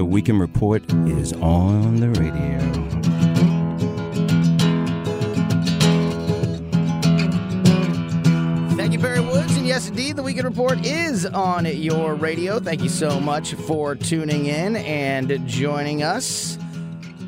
The Weekend Report is on the radio. Thank you, Barry Woods. And yes, indeed, the Weekend Report is on your radio. Thank you so much for tuning in and joining us.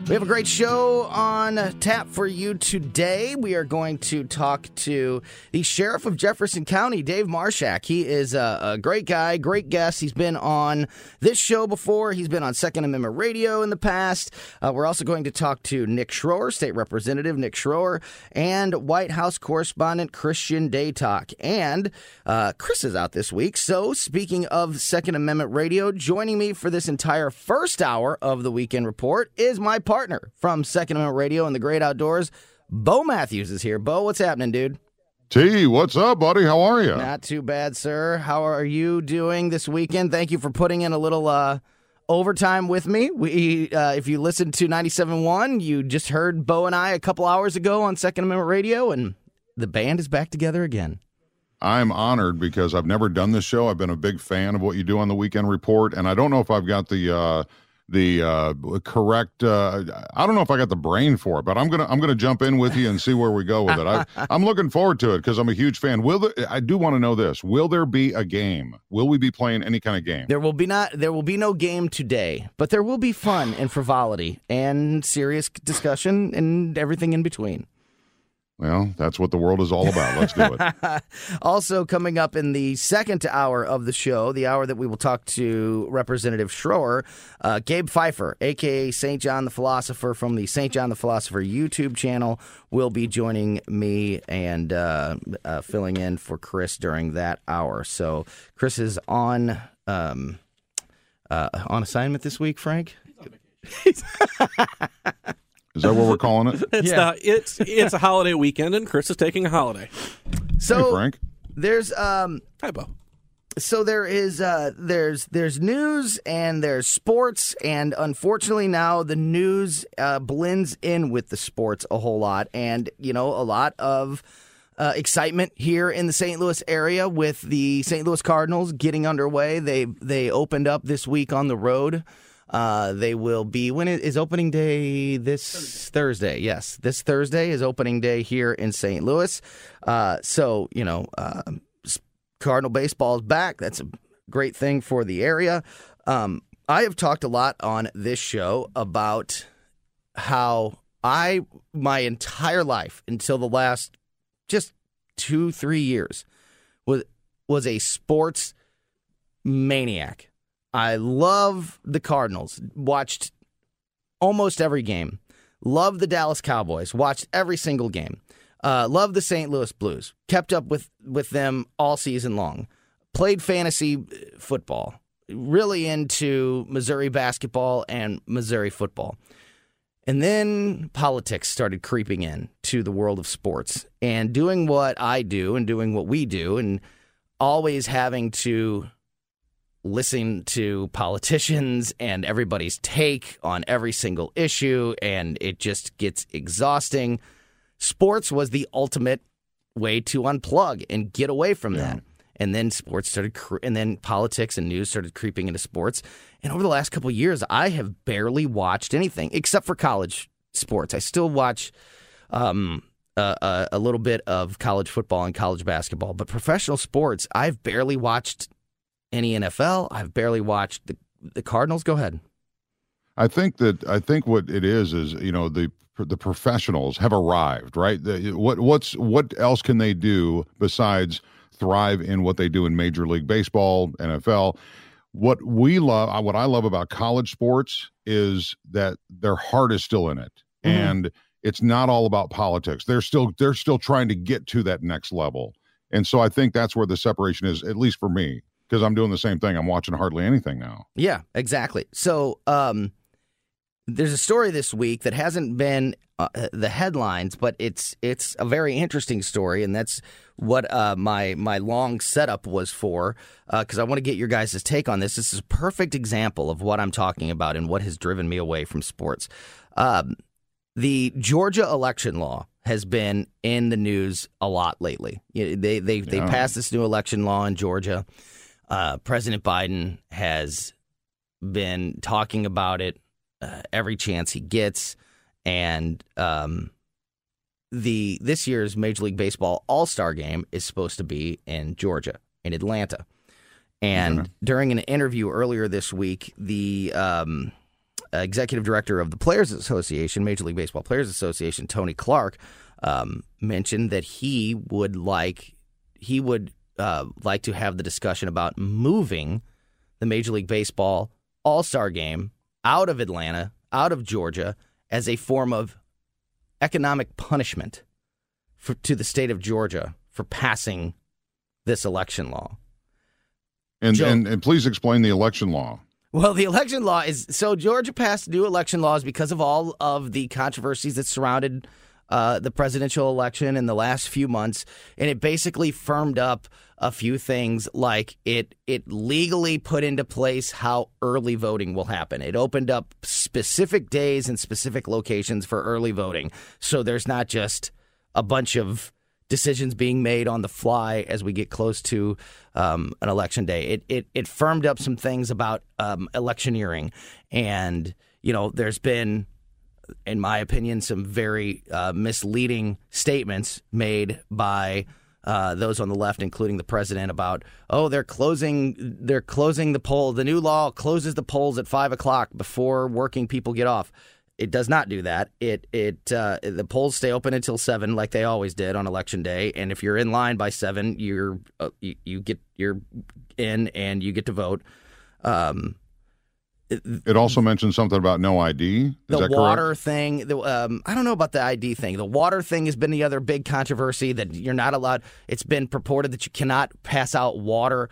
We have a great show on tap for you today. We are going to talk to the sheriff of Jefferson County, Dave Marshak. He is a, a, great guy, great guest. He's been on this show before. He's been on Second Amendment Radio in the past. Uh, we're also going to talk to Nick Schroer, State Representative Nick Schroer, and White House correspondent Christian Datoc. And uh, Chris is out this week. So, speaking of Second Amendment Radio, joining me for this entire first hour of the Weekend Report is my partner from Second Amendment Radio and the Great Outdoors. Bo Matthews is here. Bo, what's happening, dude? T, what's up, buddy? How are you? Not too bad, sir. How are you doing this weekend? Thank you for putting in a little uh, overtime with me. We, uh, if you listened to 97.1, you just heard Bo and I a couple hours ago on Second Amendment Radio, and the band is back together again. I'm honored because I've never done this show. I've been a big fan of what you do on the Weekend Report, and I don't know if I've got the uh, the uh, correct. Uh, I don't know if I got the brain for it, but I'm gonna I'm gonna jump in with you and see where we go with it. I, am looking forward to it because I'm a huge fan. Will there, I do want to know this? Will there be a game? Will we be playing any kind of game? There will be not. There will be no game today, but there will be fun and frivolity and serious discussion and everything in between. Well, that's what the world is all about. Let's do it. also, coming up in the second hour of the show, the hour that we will talk to Representative Schroer, uh, Gabe Phifer, aka St. John the Philosopher from the St. John the Philosopher YouTube channel, will be joining me and uh, uh, filling in for Chris during that hour. So, Chris is on um, uh, on assignment this week, Frank. Is that what we're calling it? It's Yeah. not. It's it's a holiday weekend, and Chris is taking a holiday. So hey, Frank. there's um Hi, Bo. so there is uh there's there's news and there's sports and unfortunately now the news uh, blends in with the sports a whole lot and you know a lot of uh, excitement here in the St. Louis area with the St. Louis Cardinals getting underway. They they opened up this week on the road. Uh, they will be when it is opening day this Thursday. Yes, this Thursday is opening day here in St. Louis. Uh, so you know, uh, Cardinal baseball is back. That's a great thing for the area. Um, I have talked a lot on this show about how I, my entire life until the last just two, three years, was was a sports maniac. I love the Cardinals. Watched almost every game. Love the Dallas Cowboys. Watched every single game. Uh, love the St. Louis Blues. Kept up with with them all season long. Played fantasy uh, football. Really into Missouri basketball and Missouri football. And then politics started creeping in to the world of sports and doing what I do and doing what we do and always having to listen to politicians and everybody's take on every single issue and it just gets exhausting. Sports was the ultimate way to unplug and get away from that. And then sports started, cre- and then politics and news started creeping into sports. And over the last couple of years, I have barely watched anything except for college sports. I still watch um, a, a, a little bit of college football and college basketball, but professional sports, I've barely watched any NFL. I've barely watched the the Cardinals. Go ahead. I think that I think what it is is you know the the professionals have arrived, right? The, what what's what else can they do besides thrive in what they do in Major League Baseball, NFL? What we love, what I love about college sports is that their heart is still in it, Mhm. and it's not all about politics. They're still they're still trying to get to that next level, and so I think that's where the separation is, at least for me. Because I'm doing the same thing. I'm watching hardly anything now. Yeah, exactly. So, um, there's a story this week that hasn't been uh, the headlines, but it's it's a very interesting story, and that's what uh, my my long setup was for. Because uh, I want to get your guys' take on this. This is a perfect example of what I'm talking about and what has driven me away from sports. Um, the Georgia election law has been in the news a lot lately. They they they yeah. passed this new election law in Georgia. Uh, President Biden has been talking about it uh, every chance he gets, and um, the this year's Major League Baseball All Star Game is supposed to be in Georgia, in Atlanta. And mm-hmm. during an interview earlier this week, the um, executive director of the Players Association, Major League Baseball Players Association, Tony Clark, um, mentioned that he would like he would uh, like to have the discussion about moving the Major League Baseball All Star Game out of Atlanta, out of Georgia, as a form of economic punishment for, to the state of Georgia for passing this election law. And, Joe, and, and please explain the election law. Well, the election law is so Georgia passed new election laws because of all of the controversies that surrounded uh, the presidential election in the last few months, and it basically firmed up a few things like it it legally put into place how early voting will happen. It opened up specific days and specific locations for early voting. So there's not just a bunch of decisions being made on the fly as we get close to um, an election day. It, it it firmed up some things about um, electioneering, and you know there's been in my opinion, some very uh, misleading statements made by uh, those on the left, including the president, about oh they're closing they're closing the poll. The new law closes the polls at five o'clock before working people get off. It does not do that. It it uh, the polls stay open until seven, like they always did on election day. And if you're in line by seven, you're uh, you, you, get you're in and you get to vote. Um, it also mentioned something about no ID. Is the water correct? thing. The, um, I don't know about the ID thing. The water thing has been the other big controversy that you're not allowed. It's been purported that you cannot pass out water.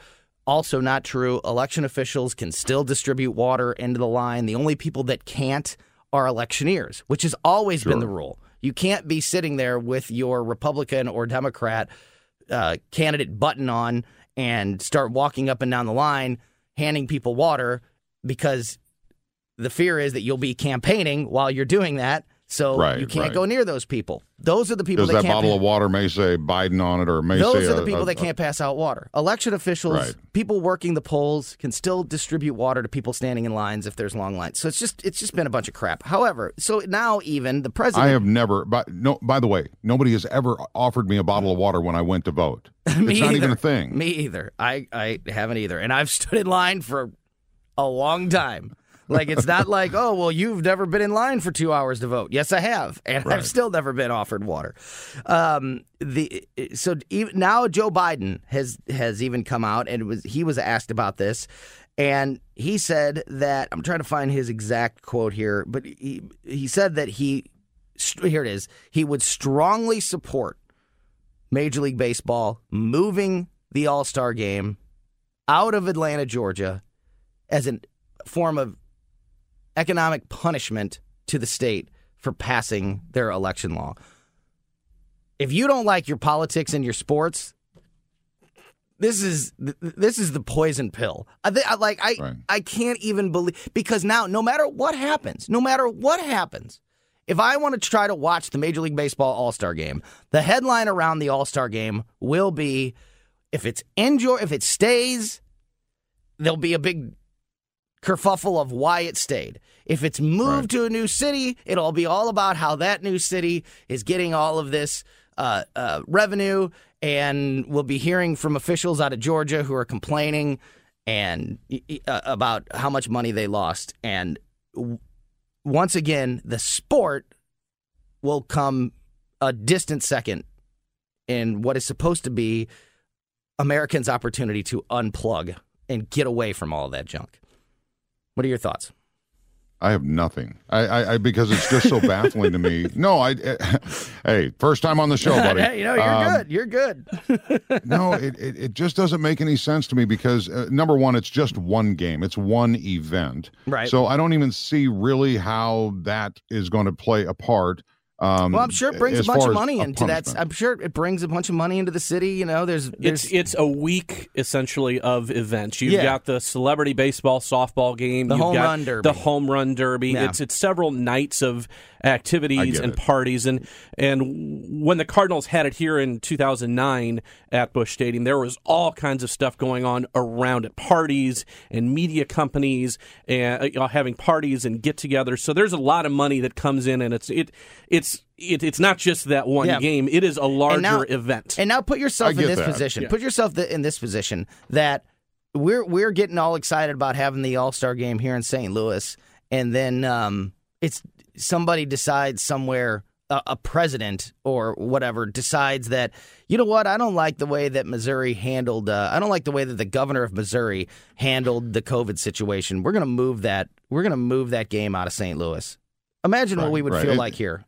Also, not true. Election officials can still distribute water into the line. The only people that can't are electioneers, which has always sure. been the rule. You can't be sitting there with your Republican or Democrat uh, candidate button on and start walking up and down the line handing people water because the fear is that you'll be campaigning while you're doing that. So right, you can't right. go near those people. Those are the people that, that bottle of water may say Biden on it, or may those say are the people a, that can't pass out water. Election officials, right. people working the polls, can still distribute water to people standing in lines if there's long lines. So it's just it's just been a bunch of crap. However, so now even the president, I have never. But no, by the way, nobody has ever offered me a bottle of water when I went to vote. it's not either. even a thing. Me either. I I haven't either, and I've stood in line for a long time. Like it's not like, oh well, you've never been in line for two hours to vote. Yes, I have, and right. I've still never been offered water. Um, the so even, now Joe Biden has has even come out and was he was asked about this, and he said that I'm trying to find his exact quote here, but he he said that he here it is he would strongly support Major League Baseball moving the All Star game out of Atlanta, Georgia, as a form of economic punishment to the state for passing their election law. If you don't like your politics and your sports, this is this is the poison pill. I, like I right. I can't even believe because now no matter what happens, no matter what happens, if I want to try to watch the Major League Baseball All Star Game, the headline around the All Star Game will be if it's enjoy if it stays, there'll be a big kerfuffle of why it stayed. If it's moved right. to a new city, it'll be all about how that new city is getting all of this uh, uh, revenue, and we'll be hearing from officials out of Georgia who are complaining and uh, about how much money they lost. And w- once again, the sport will come a distant second in what is supposed to be Americans' opportunity to unplug and get away from all that junk. What are your thoughts? I have nothing. I, I, I because it's just so baffling to me. No, I. hey, first time on the show, buddy. hey, you know, you're Um, good. You're good. no, it, it, it just doesn't make any sense to me because uh, number one, it's just one game, it's one event, Right. So I don't even see really how that is going to play a part. Um, Well, I'm sure it brings a bunch of money into that. I'm sure it brings a bunch of money into the city. You know, there's, there's It's it's a week essentially of events. You've Yeah. got the celebrity baseball softball game, The You've home got run derby. the home run derby. Yeah. It's it's several nights of activities and it. parties and and when the Cardinals had it here in 2009 at Busch Stadium, there was all kinds of stuff going on around it, parties and media companies and uh, you know, having parties and get-togethers. So there's a lot of money that comes in, and it's it it's it, it's not just that one Yeah. game; it is a larger now- event. And now put yourself in this that. position. Yeah. Put yourself th- in this position that we're we're getting all excited about having the All Star game here in St. Louis, and then um, it's somebody decides somewhere. A, a president or whatever decides that you know what I don't like the way that Missouri handled uh, I don't like the way that the governor of Missouri handled the COVID situation. We're gonna move that we're gonna move that game out of St. Louis. Imagine what we would right. feel It- like here.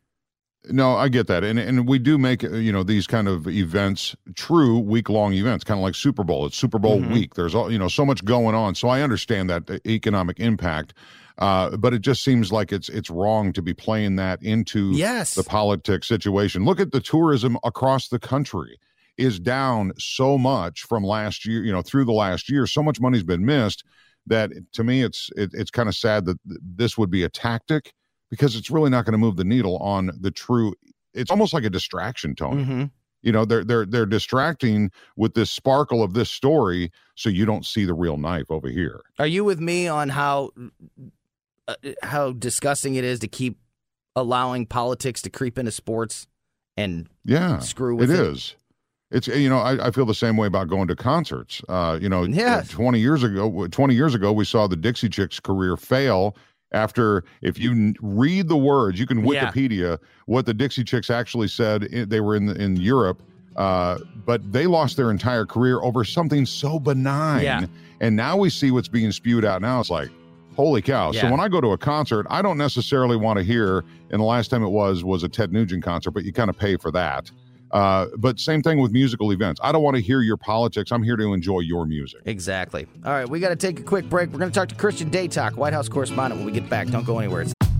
No, I get that, and and we do make uh, you know these kind of events true week long events, kind of like Super Bowl. It's Super Bowl Mm-hmm. week. There's all you know so much going on, so I understand that uh, economic impact, uh, but it just seems like it's it's wrong to be playing that into Yes. the politics situation. Look at the tourism across the country is down so much from last year. You know, through the last year, so much money's been missed that to me it's it, it's kind of sad that this would be a tactic because it's really not going to move the needle on the true it's almost like a distraction tony. Hmm you know they're they're they're distracting with this sparkle of this story so you don't see the real knife over here. Are you with me on how uh, how disgusting it is to keep allowing politics to creep into sports and yeah screw with it it? is. It's you know I, I feel the same way about going to concerts. Uh you know Yeah. 20 years ago 20 years ago we saw the dixie chicks career fail after if you read the words you can Yeah. wikipedia what the dixie chicks actually said they were in the, in europe uh, but they lost their entire career over something so benign. Yeah. and now we see what's being spewed out now. It's like holy cow. So when i go to a concert i don't necessarily want to hear and the last time it was was a ted nugent concert but you kind of pay for that uh, but same thing with musical events. I don't want to hear your politics. I'm here to enjoy your music. Exactly. All right, we got to take a quick break. We're going to talk to Christian Datoc, White House correspondent, when we get back. Don't go anywhere. It's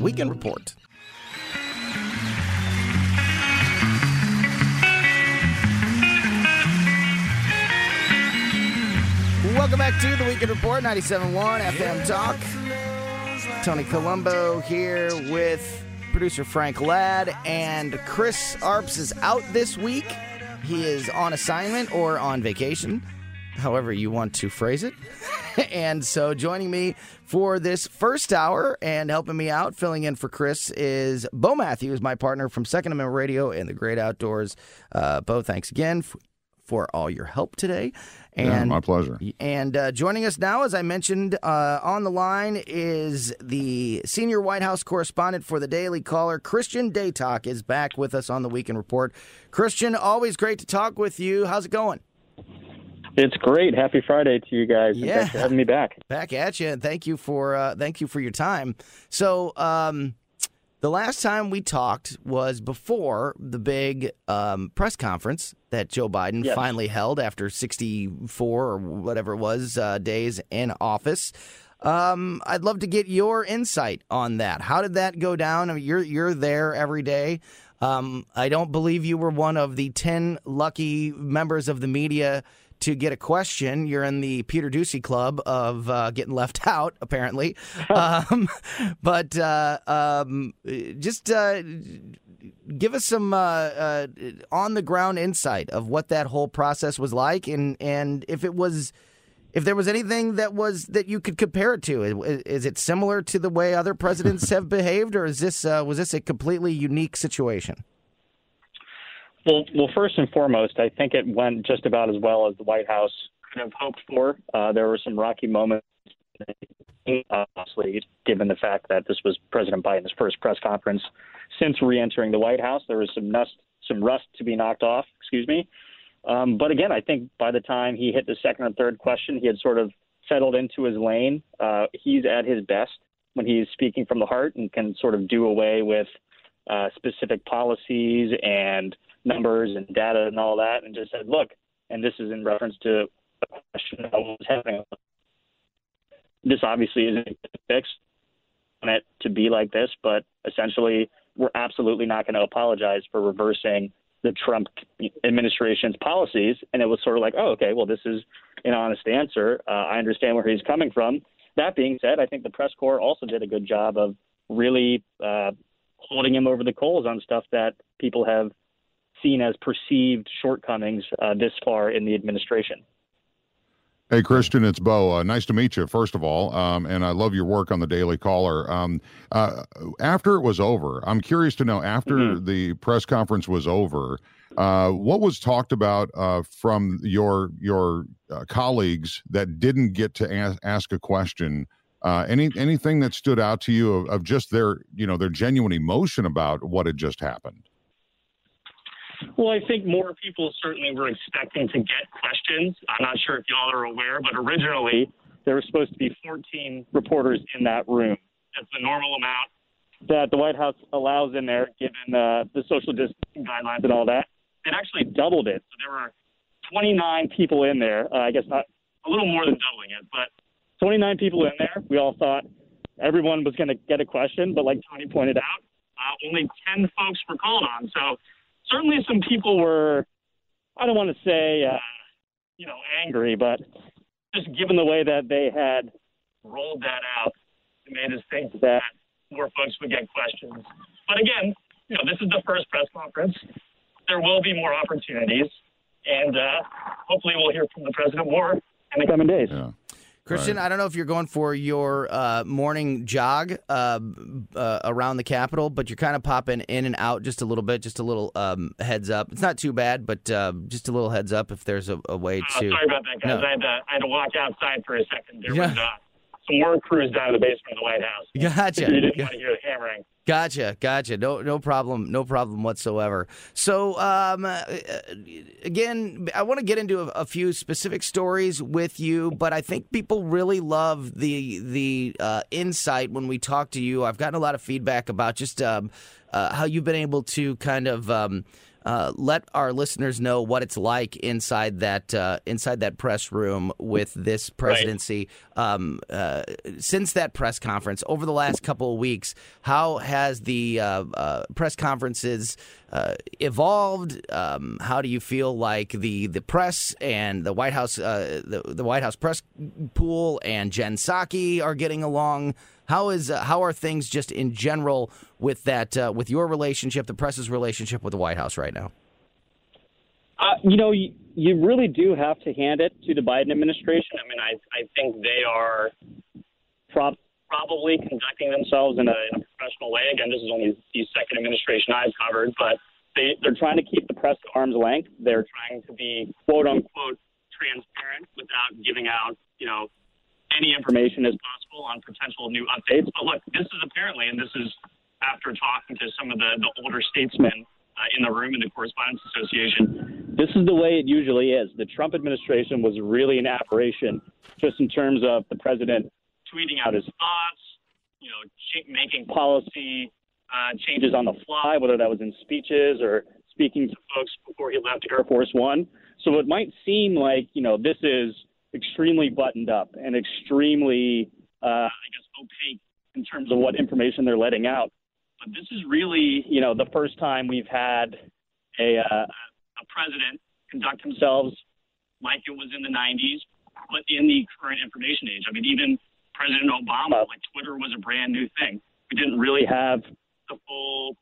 Weekend Report. Welcome back to the Weekend Report, 97.1 FM Talk. Tony Colombo here with producer Frank Ladd, and Chris Arps is out this week. He is on assignment or on vacation, however you want to phrase it. and so joining me for this first hour and helping me out, filling in for Chris, is Bo Matthews, my partner from Second Amendment Radio and the Great Outdoors. Uh, Bo, thanks again f- for all your help today. Yeah, And my pleasure. and uh, joining us now, as I mentioned, uh, on the line is the senior White House correspondent for the Daily Caller, Christian Datoc, is back with us on the Weekend Report. Christian, always great to talk with you. How's it going? It's great. Happy Friday to you guys. Yeah. Thanks for having me back. Back at you, and thank you for uh, thank you for your time. So, um, the last time we talked was before the big um, press conference that Joe Biden Yes. finally held after 64 or whatever it was uh, days in office. Um, I'd love to get your insight on that. How did that go down? I mean, you're you're there every day. Um, I don't believe you were one of the 10 lucky members of the media to get a question. You're in the Peter Doocy club of uh, getting left out, apparently. um, but uh, um, just uh, give us some uh, uh, on the ground insight of what that whole process was like, and and if it was if there was anything that was that you could compare it to. Is, is it similar to the way other presidents have behaved, or is this uh, was this a completely unique situation? Well, well, first and foremost, I think it went just about as well as the White House could have hoped for. Uh, there were some rocky moments, obviously, given the fact that this was President Biden's first press conference since re-entering the White House. There was some rust, some rust to be knocked off. Excuse me. Um, but again, I think by the time he hit the second or third question, he had sort of settled into his lane. Uh, he's at his best when he's speaking from the heart and can sort of do away with uh, specific policies and numbers and data and all that, and just said, look, and this is in reference to a question of what's happening. This obviously isn't fixed on it to be like this, but essentially, we're absolutely not going to apologize for reversing the Trump administration's policies. And it was sort of like, oh, okay, well, this is an honest answer. Uh, I understand where he's coming from. That being said, I think the press corps also did a good job of really uh, holding him over the coals on stuff that people have seen as perceived shortcomings uh, this far in the administration. Hey, Christian, it's Bo. Uh, nice to meet you, first of all. Um, and I love your work on the Daily Caller. Um, uh, after it was over, I'm curious to know after mm-hmm. the press conference was over, uh, what was talked about uh, from your your uh, colleagues that didn't get to ask, ask a question? Uh, any anything that stood out to you of, of just their you know their genuine emotion about what had just happened? Well, I think more people certainly were expecting to get questions. I'm not sure if y'all are aware, but originally there were supposed to be 14 reporters in that room. That's the normal amount that the White House allows in there, given uh, the social distancing guidelines and all that. It actually doubled it. So there were 29 people in there. Uh, I guess not a little more than doubling it, but 29 people in there. We all thought everyone was going to get a question, but like Tony pointed out, uh, only 10 folks were called on. So certainly some people were, I don't want to say, uh, you know, angry, but just given the way that they had rolled that out, it made us think that more folks would get questions. But again, you know, this is the first press conference. There will be more opportunities, and uh, hopefully we'll hear from the president more in the coming days. Yeah. Christian, right. I don't know if you're going for your uh, morning jog uh, uh, around the Capitol, but you're kind of popping in and out just a little bit, just a little um, heads up. It's not too bad, but uh, just a little heads up if there's a, a way uh, to. sorry about that, guys. No. I, had to, I had to walk outside for a second. There yeah. was uh, some work crews down in the basement of the White House. Gotcha. You didn't want to hear the hammering. Gotcha, gotcha. No, no problem, no problem whatsoever. So, um, uh, again, I want to get into a, a, few specific stories with you, but I think people really love the the uh, insight when we talk to you. I've gotten a lot of feedback about just um, uh, how you've been able to kind of. Um, uh, let our listeners know what it's like inside that uh, inside that press room with this presidency. Right. Um, uh, since that press conference over the last couple of weeks, how has the uh, uh, press conferences uh, evolved? Um, how do you feel like the the press and the White House the, the White House press pool and Jen Psaki are getting along? How is uh, how are things just in general with that uh, with your relationship, the press's relationship with the White House right now? Uh, you know, you, you really do have to hand it to the Biden administration. I mean, I I think they are prob- probably conducting themselves in a, in a professional way. Again, this is only the second administration I've covered, but they they're trying to keep the press at arm's length. They're trying to be quote unquote transparent without giving out you know any information as possible on potential new updates. But look, this is apparently, and this is after talking to some of the, the older statesmen uh, in the room in the Correspondents Association, this is the way it usually is. The Trump administration was really an aberration just in terms of the president tweeting out his thoughts, you know, making policy uh, changes on the fly, whether that was in speeches or speaking to folks before he left Air Force One. So it might seem like, you know, this is – extremely buttoned up and extremely, uh, I guess, opaque in terms of what information they're letting out. But this is really, you know, the first time we've had a, uh, a president conduct themselves like it was in the 90s, but in the current information age. I mean, even President Obama, like Twitter was a brand new thing. We didn't really have the full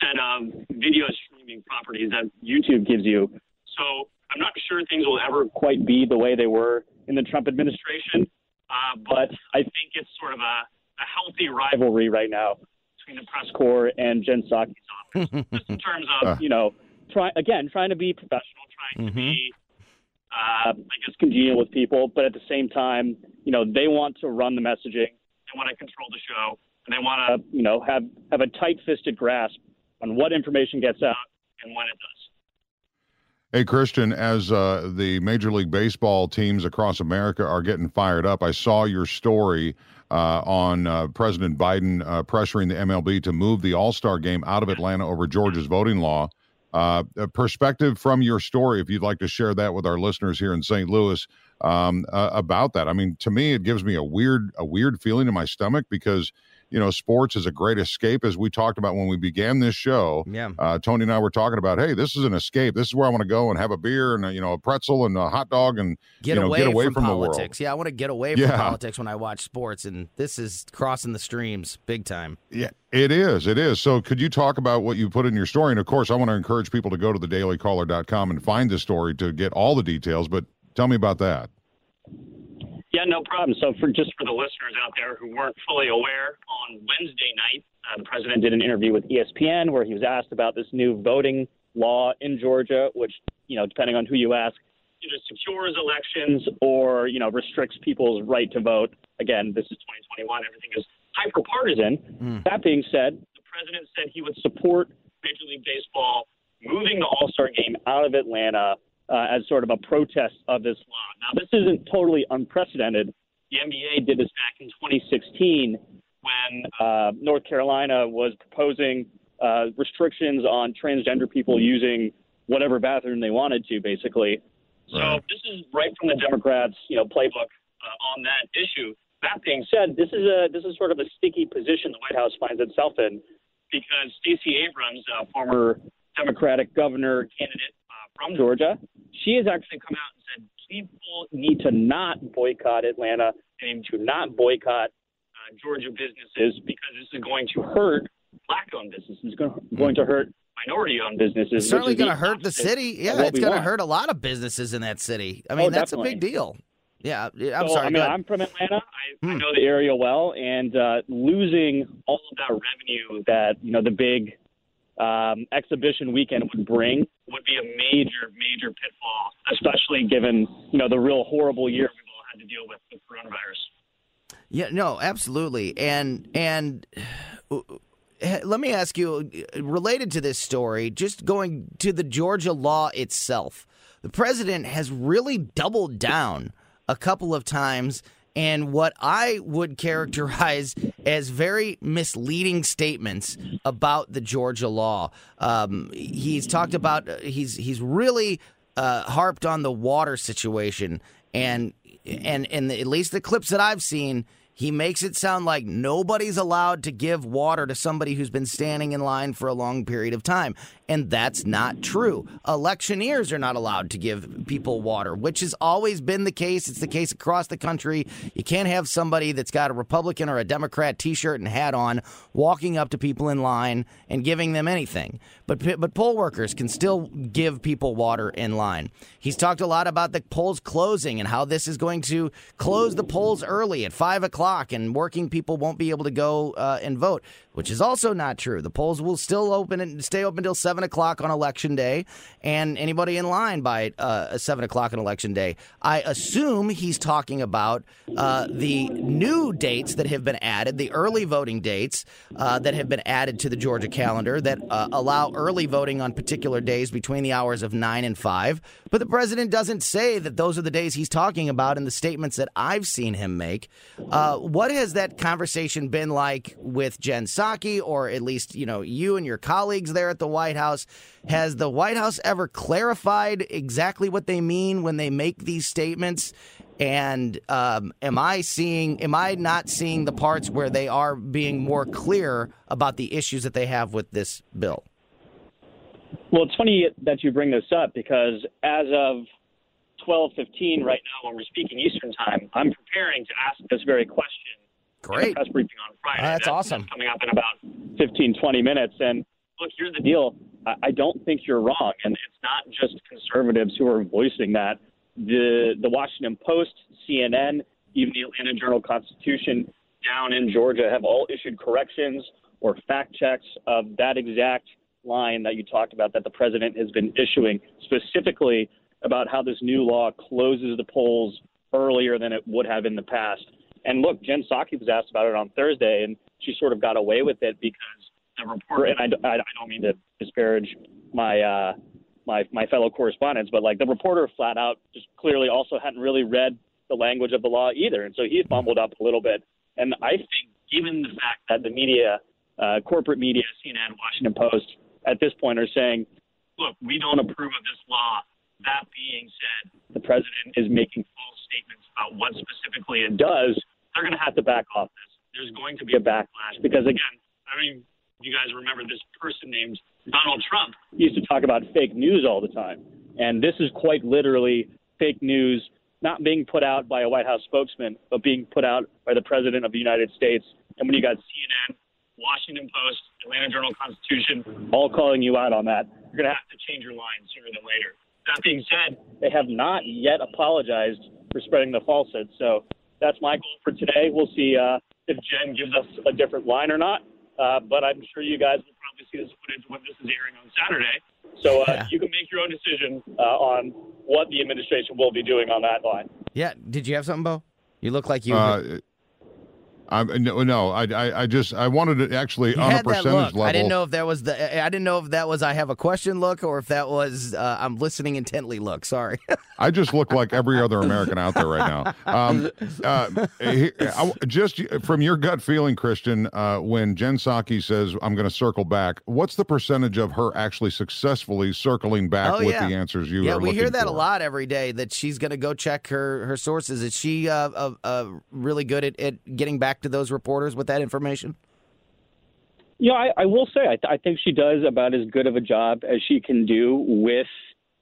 set of video streaming properties that YouTube gives you. So I'm not sure things will ever quite be the way they were in the Trump administration. Uh, but I think it's sort of a, a healthy rivalry right now between the press corps and Jen Psaki's office, just in terms of you know, try again trying to be professional, trying to be, uh, I guess, congenial with people, but at the same time, you know, they want to run the messaging, they want to control the show, and they want to, you know, have have a tight-fisted grasp on what information gets out and when it does. Hey, Christian, as uh, the Major League Baseball teams across America are getting fired up, I saw your story uh, on uh, President Biden uh, pressuring the MLB to move the All Star game out of Atlanta over Georgia's voting law. Uh, a perspective from your story, if you'd like to share that with our listeners here in St. Louis um, uh, about that. I mean, to me, it gives me a weird, a weird feeling in my stomach because you know, sports is a great escape, as we talked about when we began this show. Yeah. Uh, Tony and I were talking about, hey, this is an escape. This is where I want to go and have a beer and a, you know a pretzel and a hot dog and Get you know away, get away from, from, politics. Yeah, I want to get away from politics when I watch sports, and this is crossing the streams big time. Yeah, it is. It is. So, could you talk about what you put in your story? And of course, I want to encourage people to go to thedailycaller.com and find the story to get all the details. But tell me about that. Yeah, no problem. So, for just for the listeners out there who weren't fully aware, on Wednesday night, uh, the president did an interview with ESPN where he was asked about this new voting law in Georgia, which, you know, depending on who you ask, either secures elections or, you know, restricts people's right to vote. Again, this is 2021. Everything is hyper partisan. That being said, the president said he would support Major League Baseball moving the All Star game out of Atlanta uh, as sort of a protest of this law. Now, this isn't totally unprecedented. The NBA did this back in 2016 when uh, North Carolina was proposing uh, restrictions on transgender people using whatever bathroom they wanted to, basically. So Right. this is right from the Democrats' you know playbook uh, on that issue. That being said, this is a this is sort of a sticky position the White House finds itself in because Stacey Abrams, a former Democratic governor candidate uh, from Georgia, she has actually come out and said people need to not boycott Atlanta and to not boycott uh, Georgia businesses because this is going to hurt black-owned businesses. It's going, going to hurt minority-owned businesses. It's certainly going to hurt the city. Yeah, it's going to hurt a lot of businesses in that city. I mean, Oh, that's a big deal. Yeah, I'm so, sorry. I mean, I'm from Atlanta. I, I Hmm. know the area well, and uh, losing all of that revenue that you know the big um, exhibition weekend would bring would be a major, major pitfall, especially given you know the real horrible year we've all had to deal with with coronavirus. Yeah, no, absolutely. And and uh, let me ask you related to this story, just going to the Georgia law itself. The president has really doubled down a couple of times and what I would characterize as very misleading statements about the Georgia law. Um, he's talked about he's he's really uh, harped on the water situation and and and at least the clips that I've seen, he makes it sound like nobody's allowed to give water to somebody who's been standing in line for a long period of time. And that's not true. Electioneers are not allowed to give people water, which has always been the case. It's the case across the country. You can't have somebody that's got a Republican or a Democrat t shirt and hat on walking up to people in line and giving them anything. But, but poll workers can still give people water in line. He's talked a lot about the polls closing and how this is going to close the polls early at 5 o'clock and working people won't be able to go uh, and vote, which is also not true. The polls will still open and stay open until 7 o'clock on election day, and anybody in line by uh, 7 o'clock on election day. I assume he's talking about uh, the new dates that have been added, the early voting dates uh, that have been added to the Georgia calendar that uh, allow early voting on particular days between the hours of 9 and 5. But the president doesn't say that those are the days he's talking about in the statements that I've seen him make. Uh, what has that conversation been like with Jen Psaki, or at least, you know, you and your colleagues there at the White House? Has the White House ever clarified exactly what they mean when they make these statements? And um, am I seeing, am I not seeing the parts where they are being more clear about the issues that they have with this bill? Well, it's funny that you bring this up because as of 12:15 right now, when we're speaking Eastern time, I'm preparing to ask this very question. Great. press briefing on Friday. Oh, that's That's awesome. coming up in about 15, 20 minutes. And look, here's the deal. I, don't think you're wrong, and it's not just conservatives who are voicing that. The the Washington Post CNN, even the Atlanta Journal Constitution down in Georgia have all issued corrections or fact checks of that exact line that you talked about that the president has been issuing, specifically about how this new law closes the polls earlier than it would have in the past. And look, Jen Psaki was asked about it on Thursday, and she sort of got away with it because the reporter, and I, I, I don't mean to disparage my uh, my my fellow correspondents, but like the reporter flat out just clearly also hadn't really read the language of the law either, and so he fumbled up a little bit. And I think, given the fact that the media, uh, corporate media, CNN, Washington Post, at this point are saying, look, we don't approve of this law. That being said, the president is making false statements about what specifically it does. They're going to have to back off this. There's going to be a backlash because, again, I mean, you guys remember this person named Donald Trump he used to talk about fake news all the time. And this is quite literally fake news not being put out by a White House spokesman, but being put out by the President of the United States. And when you got CNN, Washington Post, Atlanta Journal Constitution all calling you out on that, you're going to have to change your line sooner than later. That being said, they have not yet apologized for spreading the falsehood. So that's my goal for today. We'll see uh, if Jen gives us a different line or not. Uh, but I'm sure you guys will probably see this footage when this is airing on Saturday. So uh, yeah. you can make your own decision uh, on what the administration will be doing on that line. Yeah. Did you have something, Bo? You look like you. Uh, I, no, no. I, I, I, just I wanted to actually you on a percentage level. I didn't know if that was the. I didn't know if that was I have a question look or if that was uh, I'm listening intently look. Sorry. I just look like every other American out there right now. Um, uh, just from your gut feeling, Christian, uh, when Jen Psaki says I'm going to circle back, what's the percentage of her actually successfully circling back oh, with yeah. the answers you? Yeah, we hear that for? a lot every day. That she's going to go check her her sources. Is she uh, uh, really good at, at getting back? Back to those reporters with that information? Yeah, I, I will say I, th- I, think she does about as good of a job as she can do with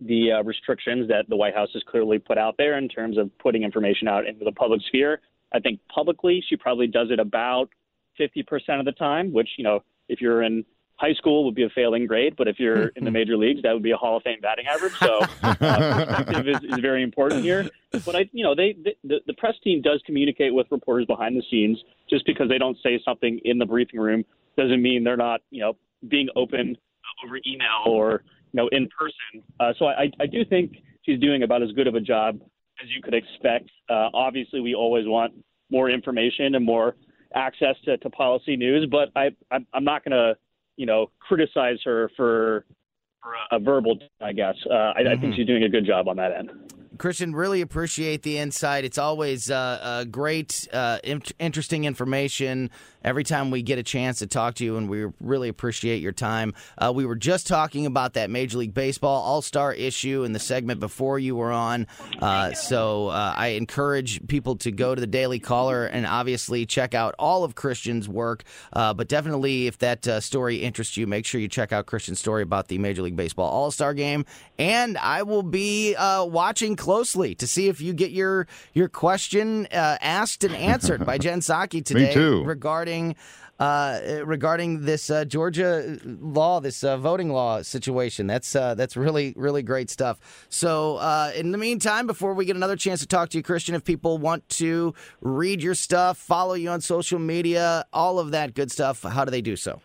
the uh, restrictions that the White House has clearly put out there in terms of putting information out into the public sphere. I think publicly she probably does it about 50% of the time, which, you know, if you're in high school would be a failing grade, but if you're in the major leagues, that would be a Hall of Fame batting average. So uh, perspective is, is, very important here. But I, you know, they, they the, the press team does communicate with reporters behind the scenes. Just because they don't say something in the briefing room doesn't mean they're not, you know, being open over email or you know in person. Uh, so I, I do think she's doing about as good of a job as you could expect. Uh, obviously, we always want more information and more access to, to policy news, but I, I I'm not going to you know, criticize her for for a, verbal. I guess uh, I, mm-hmm. I, think mm-hmm. she's doing a good job on that end. Christian, really appreciate the insight. It's always uh, uh, great, uh, in- interesting information every time we get a chance to talk to you, and we really appreciate your time. Uh, we were just talking about that Major League Baseball All Star issue in the segment before you were on. Uh, so uh, I encourage people to go to the Daily Caller and obviously check out all of Christian's work. but definitely, if that story interests you, make sure you check out Christian's story about the Major League Baseball All Star game. And I will be watching closely to see if you get your your question uh, asked and answered by Jen Psaki today regarding uh, regarding this uh, Georgia law, this uh, voting law situation. That's uh, that's really really great stuff. So uh, in the meantime, before we get another chance to talk to you, Christian, if people want to read your stuff, follow you on social media, all of that good stuff, how do they do so?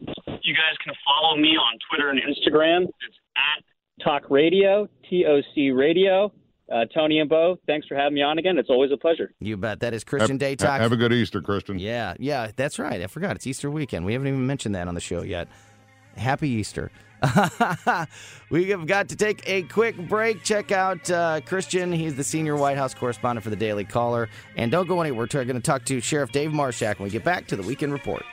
You guys can follow me on Twitter and Instagram. It's at Talk Radio, TOC Radio. Uh, Tony and Bo, thanks for having me on again. It's always a pleasure. You bet. That is Christian have, Datoc. Have a good Easter, Christian. Yeah, yeah, that's right. I forgot. It's Easter weekend. We haven't even mentioned that on the show yet. Happy Easter. we have got to take a quick break. Check out uh, Christian. He's the senior White House correspondent for the Daily Caller. And don't go anywhere. We're going to talk to Sheriff Dave Marshak when we get back to the Weekend Report.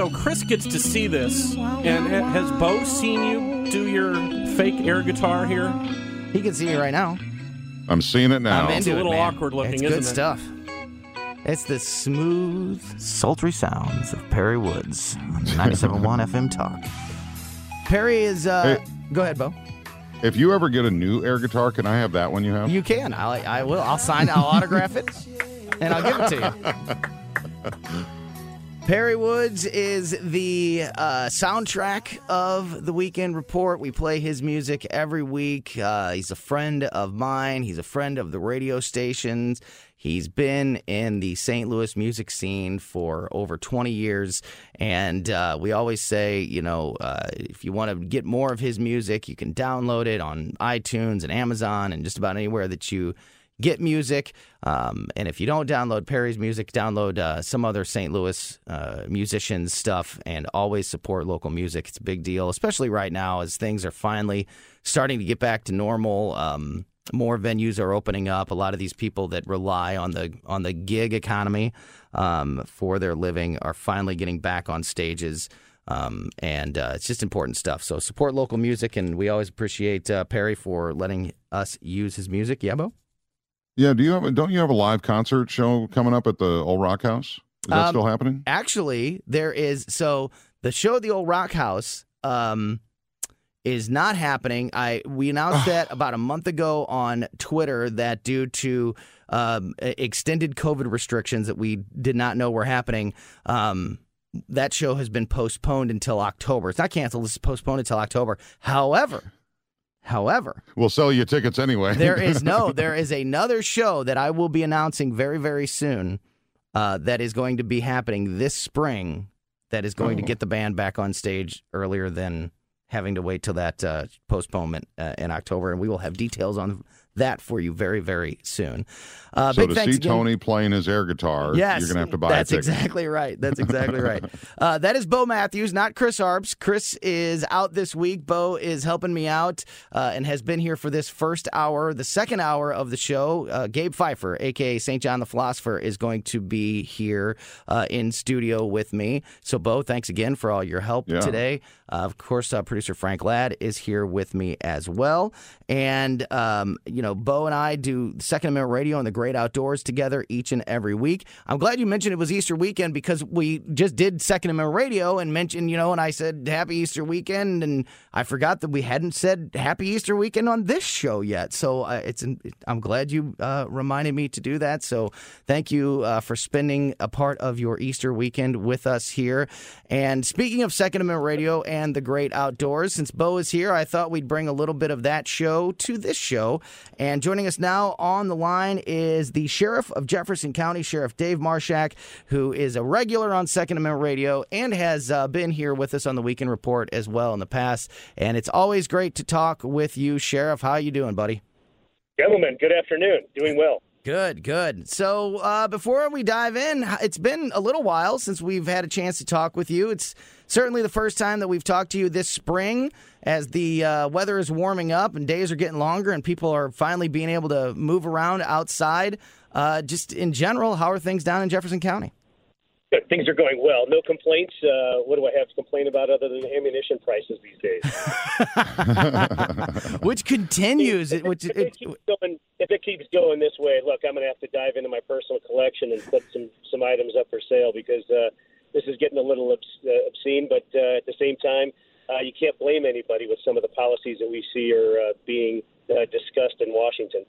So Chris gets to see this, and has Bo seen you do your fake air guitar here? He can see me right now. I'm seeing it now. I'm it's a little it, awkward looking, it's isn't good it? stuff. It's the smooth, sultry sounds of Perry Woods on 97.1 FM Talk. Perry is. Uh, hey. Go ahead, Bo. If you ever get a new air guitar, can I have that one you have? You can. I, I will. I'll sign. I'll autograph it, and I'll give it to you. Perry Woods is the uh, soundtrack of the Weekend Report. We play his music every week. Uh, he's a friend of mine. He's a friend of the radio stations. He's been in the St. Louis music scene for over 20 years. And uh, we always say, you know, uh, if you want to get more of his music, you can download it on iTunes and Amazon and just about anywhere that you get music. Um, and if you don't download Perry's music, download uh, some other St. Louis uh, musicians' stuff and always support local music. It's a big deal, especially right now as things are finally starting to get back to normal. Um, more venues are opening up. A lot of these people that rely on the on the gig economy um, for their living are finally getting back on stages. Um, and uh, it's just important stuff. So support local music, and we always appreciate uh, Perry for letting us use his music. Yeah, Bo? Yeah. Do you have? a- Don't you have a live concert show coming up at the Old Rock House? Is that Um, still happening? Actually, there is so the show at the old Rock House um, is not happening. I we announced that about a month ago on Twitter that due to um, extended COVID restrictions that we did not know were happening. Um, that show has been postponed until October. It's not canceled. It's postponed until October. However, however, We'll sell you tickets anyway. there is no, there is another show that I will be announcing very, very soon uh, that is going to be happening this spring that is going to get the band back on stage earlier than having to wait till that uh, postponement uh, in October. And we will have details on that for you very, very soon. Uh, so big to see again. Tony playing his air guitar, Yes, you're gonna have to buy That's a ticket. exactly right. That's exactly right. Uh, that is Bo Matthews, not Chris Arps. Chris is out this week. Bo is helping me out uh, and has been here for this first hour. The second hour of the show, uh, Gabe Phifer, aka St. John the Philosopher, is going to be here uh, in studio with me. So, Bo, thanks again for all your help Yeah. today. Uh, of course, uh, producer Frank Ladd is here with me as well. And, um, you know, Bo and I do Second Amendment Radio and the Great Outdoors together each and every week. I'm glad you mentioned it was Easter weekend because we just did Second Amendment Radio and mentioned, you know, and I said Happy Easter weekend. And I forgot that we hadn't said Happy Easter weekend on this show yet. So uh, it's I'm glad you uh, reminded me to do that. So thank you uh, for spending a part of your Easter weekend with us here. And speaking of Second Amendment Radio and the great outdoors, since Bo is here, I thought we'd bring a little bit of that show to this show. And joining us now on the line is the Sheriff of Jefferson County, Sheriff Dave Marshak, who is a regular on Second Amendment Radio and has uh, been here with us on the Weekend Report as well in the past. And it's always great to talk with you, Sheriff. How you doing, buddy? Gentlemen, good afternoon. Doing well. Good, good. So uh, before we dive in, it's been a little while since we've had a chance to talk with you. It's certainly the first time that we've talked to you this spring as the uh, weather is warming up and days are getting longer and people are finally being able to move around outside. Uh, just in general, how are things down in Jefferson County? Good. Things are going well. No complaints. Uh, what do I have to complain about other than ammunition prices these days? Which continues. it- Which if, it it, keeps going, if it keeps going this way, look, I'm going to have to dive into my personal collection and put some some items up for sale because uh, this is getting a little obs- uh, obscene. But uh, at the same time, uh, you can't blame anybody with some of the policies that we see are uh, being uh, discussed in Washington.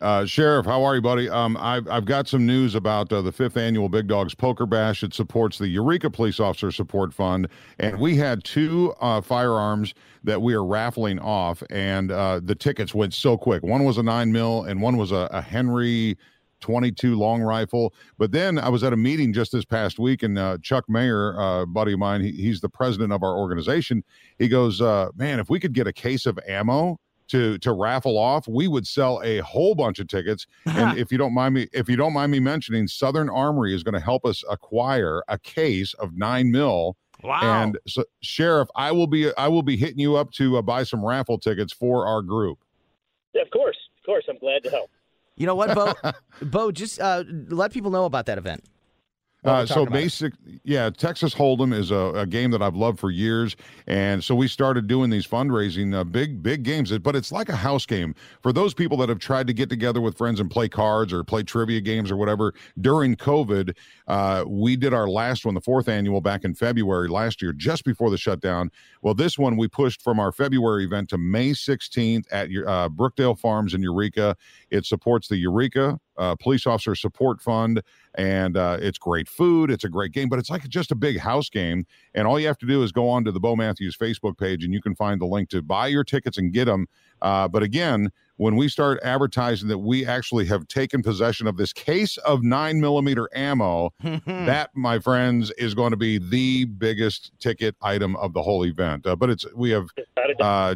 Uh, Sheriff, how are you, buddy? Um, I've, I've got some news about uh, the fifth annual Big Dogs Poker Bash. It supports the Eureka Police Officer Support Fund, and we had two uh, firearms that we are raffling off, and uh, the tickets went so quick. One was a nine mil, and one was a, a Henry 22 long rifle. But then I was at a meeting just this past week, and uh, Chuck Mayer, uh, buddy of mine, he, he's the president of our organization. He goes, uh, "Man, if we could get a case of ammo." To, to raffle off, we would sell a whole bunch of tickets. And if you don't mind me, if you don't mind me mentioning, Southern Armory is going to help us acquire a case of nine mil. wow. And so, Sheriff, I will be I will be hitting you up to uh, buy some raffle tickets for our group. Yeah, Of course, of course, I'm glad to help. you know what, Bo? Bo, just uh, let people know about that event. Uh, so basic, yeah, Texas Hold'em is a, a, game that I've loved for years, and so we started doing these fundraising uh, big big games. But it's like a house game for those people that have tried to get together with friends and play cards or play trivia games or whatever during COVID. Uh, we did our last one, the fourth annual, back in February last year, just before the shutdown. Well, this one we pushed from our February event to May 16th at uh, Brookdale Farms in Eureka. It supports the Eureka uh, Police Officer Support Fund, and uh, it's great food. It's a great game, but it's like just a big house game. And all you have to do is go on to the Bo Matthews Facebook page, and you can find the link to buy your tickets and get them. Uh, but again, when we start advertising that we actually have taken possession of this case of nine millimeter ammo, that, my friends, is going to be the biggest ticket item of the whole event. Uh, but it's we have uh,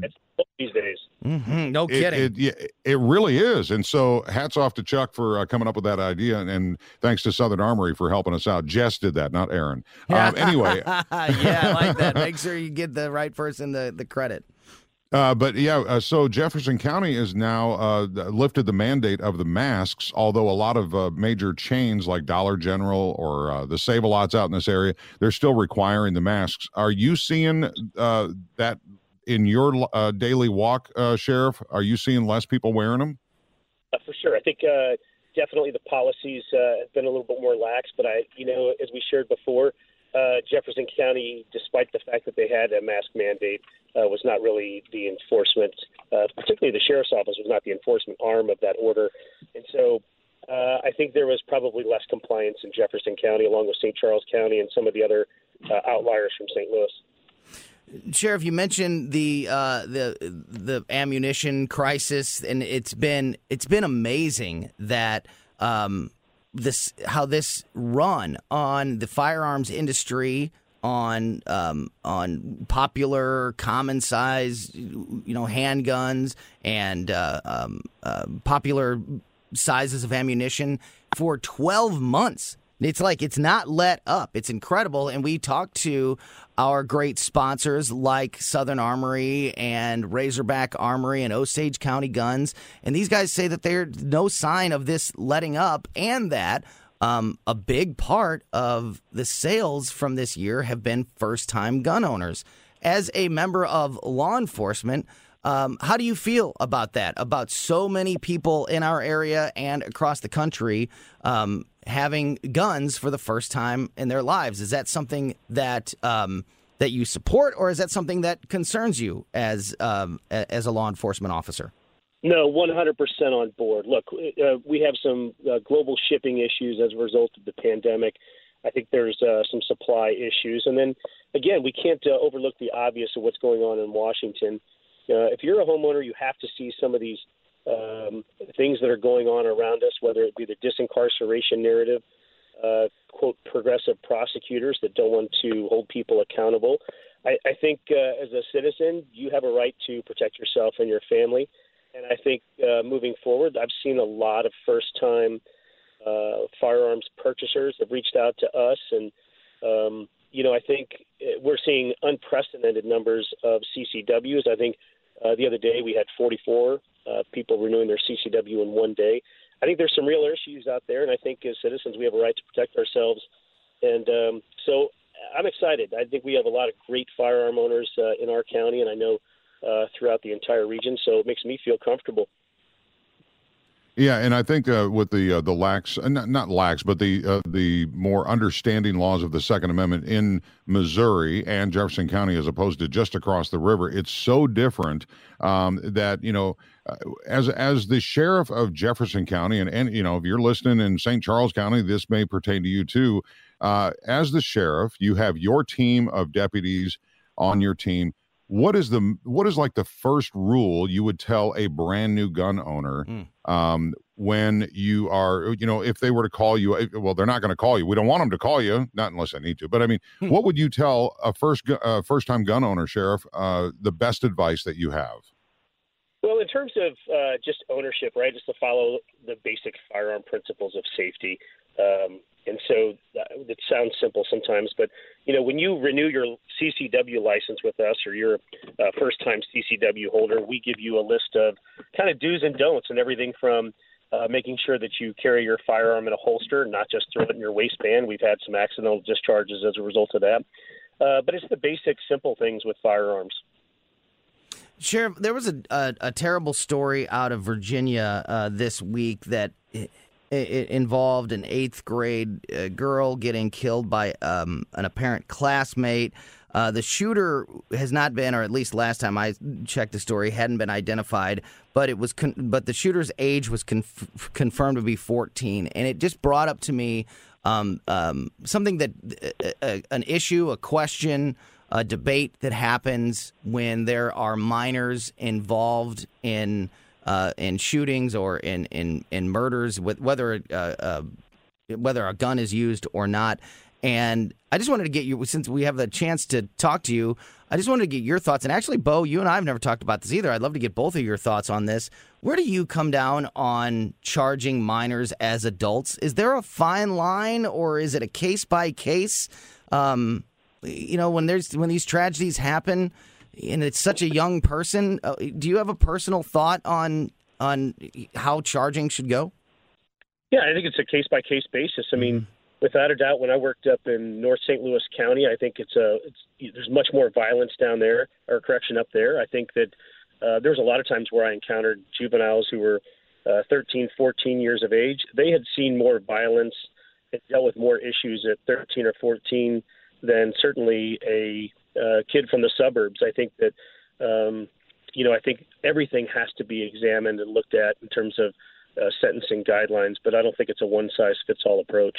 these days. Mm-hmm. No kidding. It, it, it, really is. And so hats off to Chuck for uh, coming up with that idea. And, and, thanks to Southern Armory for helping us out. Jess did that, not Aaron. Um, anyway. yeah, I like that. Make sure you get the right person the, the credit. Uh, but yeah, uh, so Jefferson County has now uh, lifted the mandate of the masks, although a lot of uh, major chains like Dollar General or uh, the Save a Lots out in this area, they're still requiring the masks. Are you seeing uh, that in your uh, daily walk, uh, Sheriff? Are you seeing less people wearing them? Uh, for sure. I think uh, definitely the policies uh, have been a little bit more lax, but I, you know, as we shared before, Jefferson County, despite the fact that they had a mask mandate, was not really the enforcement, particularly the sheriff's office was not the enforcement arm of that order. And so uh, I think there was probably less compliance in Jefferson County, along with St. Charles County and some of the other uh, outliers from St. Louis. Sheriff, you mentioned the uh, the the ammunition crisis, and it's been it's been amazing that um, this how this run on the firearms industry on um, on popular common size you know handguns and uh, um, uh, popular sizes of ammunition for 12 months it's like it's not let up. It's incredible. And we talked to our great sponsors like Southern Armory and Razorback Armory and Osage County Guns. And these guys say that there's no sign of this letting up and that um, a big part of the sales from this year have been first time gun owners. As a member of law enforcement, um, how do you feel about that? About so many people in our area and across the country um, having guns for the first time in their lives. Is that something that um, that you support, or is that something that concerns you as um, as a law enforcement officer? No, 100% on board. Look, uh, we have some uh, global shipping issues as a result of the pandemic. I think there's uh, some supply issues. And then, again, we can't uh, overlook the obvious of what's going on in Washington. Uh, if you're a homeowner, you have to see some of these um, things that are going on around us, whether it be the disincarceration narrative, uh, quote, progressive prosecutors that don't want to hold people accountable. I, I think uh, as a citizen, you have a right to protect yourself and your family. And I think uh, moving forward, I've seen a lot of first time uh, firearms purchasers have reached out to us. And, um, you know, I think we're seeing unprecedented numbers of CCWs. I think uh, the other day we had 44 uh, people renewing their CCW in one day. I think there's some real issues out there, and I think as citizens we have a right to protect ourselves. And um, so I'm excited. I think we have a lot of great firearm owners uh, in our county, and I know uh, throughout the entire region. So it makes me feel comfortable. Yeah, and I think uh, with the uh, the lax, uh, not, not lax, but the uh, the more understanding laws of the Second Amendment in Missouri and Jefferson County, as opposed to just across the river, it's so different um, that you know, uh, as as the sheriff of Jefferson County, and and you know, if you're listening in St. Charles County, this may pertain to you too. Uh, as the sheriff, you have your team of deputies on your team what is the what is like the first rule you would tell a brand new gun owner mm. um, when you are you know if they were to call you eh, well they're not going to call you we don't want them to call you not unless they need to but i mean hmm. what would you tell a first uh, first time gun owner sheriff uh, the best advice that you have well in terms of uh, just ownership right just to follow the basic firearm principles of safety um, and so uh, it sounds simple sometimes, but you know when you renew your CCW license with us, or you're a first-time CCW holder, we give you a list of kind of do's and don'ts, and everything from uh, making sure that you carry your firearm in a holster, not just throw it in your waistband. We've had some accidental discharges as a result of that. Uh, but it's the basic, simple things with firearms. Sheriff, there was a, a, a terrible story out of Virginia uh, this week that it, involved an eighth grade uh, girl getting killed by um, an apparent classmate. Uh, the shooter has not been, or at least last time I checked the story, hadn't been identified. But it was, con- but the shooter's age was conf- confirmed to be 14, and it just brought up to me um, um, something that uh, an issue, a question, a debate that happens when there are minors involved in uh, in shootings or in in, in murders, with whether uh, uh, whether a gun is used or not. And I just wanted to get you, since we have the chance to talk to you, I just wanted to get your thoughts. And actually, Bo, you and I have never talked about this either. I'd love to get both of your thoughts on this. Where do you come down on charging minors as adults? Is there a fine line, or is it a case by case? Um, you know, when there's when these tragedies happen, and it's such a young person, uh, do you have a personal thought on on how charging should go? Yeah, I think it's a case by case basis. I mean, without a doubt, when I worked up in North St. Louis County, I think it's a it's, there's much more violence down there, or correction up there. I think that uh, there was a lot of times where I encountered juveniles who were uh, 13, 14 years of age. They had seen more violence and dealt with more issues at 13 or 14 than certainly a uh, kid from the suburbs. I think that um, you know I think everything has to be examined and looked at in terms of uh, sentencing guidelines, but I don't think it's a one size fits all approach.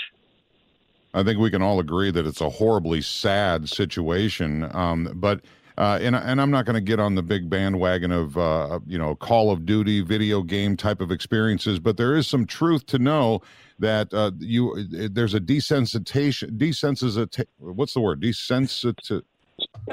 I think we can all agree that it's a horribly sad situation. Um, but uh, and and I'm not going to get on the big bandwagon of uh, you know Call of Duty video game type of experiences, but there is some truth to know that uh, you there's a desensitization desensitization. What's the word? Desensitization.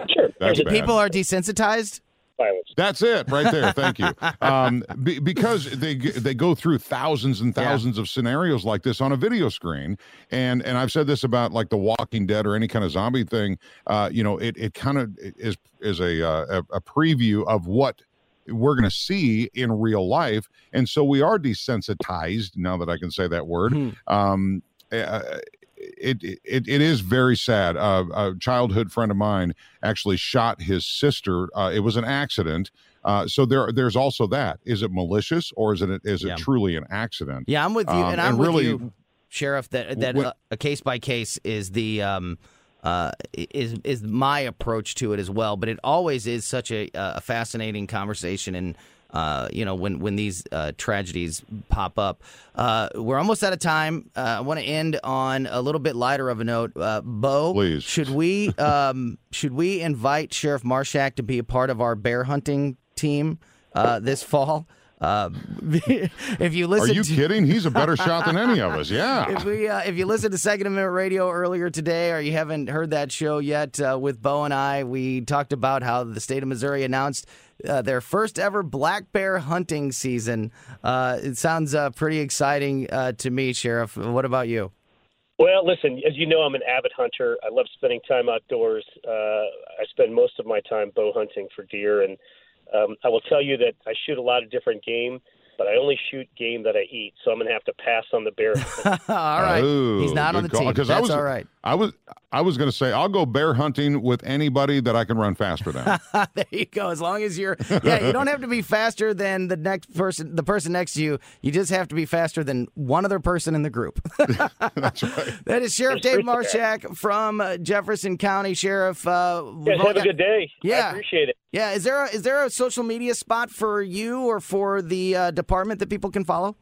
Sure. That's bad. People are desensitized. Violence. That's it right there. Thank you. Um, be, because they they go through thousands and thousands of scenarios like this on a video screen, and and I've said this about like The Walking Dead or any kind of zombie thing. Uh, you know, it it kind of is is a, uh, a a preview of what we're going to see in real life, and so we are desensitized now that I can say that word. Hmm. Um, uh, it, it it is very sad. Uh, a childhood friend of mine actually shot his sister. Uh, it was an accident. Uh, so there there's also that. Is it malicious or is it is it Yeah. truly an accident? Yeah, I'm with you, Um, and I'm and with really- you, Sheriff. That that When- uh, a case by case is the um, uh, is is my approach to it as well. But it always is such a, a fascinating conversation, and uh, you know when when these uh, tragedies pop up. Uh, we're almost out of time. Uh, I want to end on a little bit lighter of a note. Uh, Bo, Please. should we um, should we invite Sheriff Marshak to be a part of our bear hunting team uh, this fall? Uh, if you listen, Are you to, kidding? He's a better shot than any of us. Yeah. if we uh, if you listened to Second Amendment Radio earlier today, or you haven't heard that show yet uh, with Bo and I, we talked about how the state of Missouri announced uh, their first ever black bear hunting season. Uh, it sounds uh, pretty exciting uh, to me, Sheriff. What about you? Well, listen, as you know, I'm an avid hunter. I love spending time outdoors. Uh, I spend most of my time bow hunting for deer, and um, I will tell you that I shoot a lot of different game, but I only shoot game that I eat. So I'm going to have to pass on the bear. all right, Oh, he's not on the good call. team. 'Cause That's I was, all right. I was I was going to say I'll go bear hunting with anybody that I can run faster than. there you go. As long as you're, yeah, you don't have to be faster than the next person, the person next to you. You just have to be faster than one other person in the group. That's right. That is Sheriff Dave Marshak from uh, Jefferson County Sheriff. Uh, we've Guys, a good day. Yeah. I appreciate it. Yeah, is there a, is there a social media spot for you or for the uh, department that people can follow?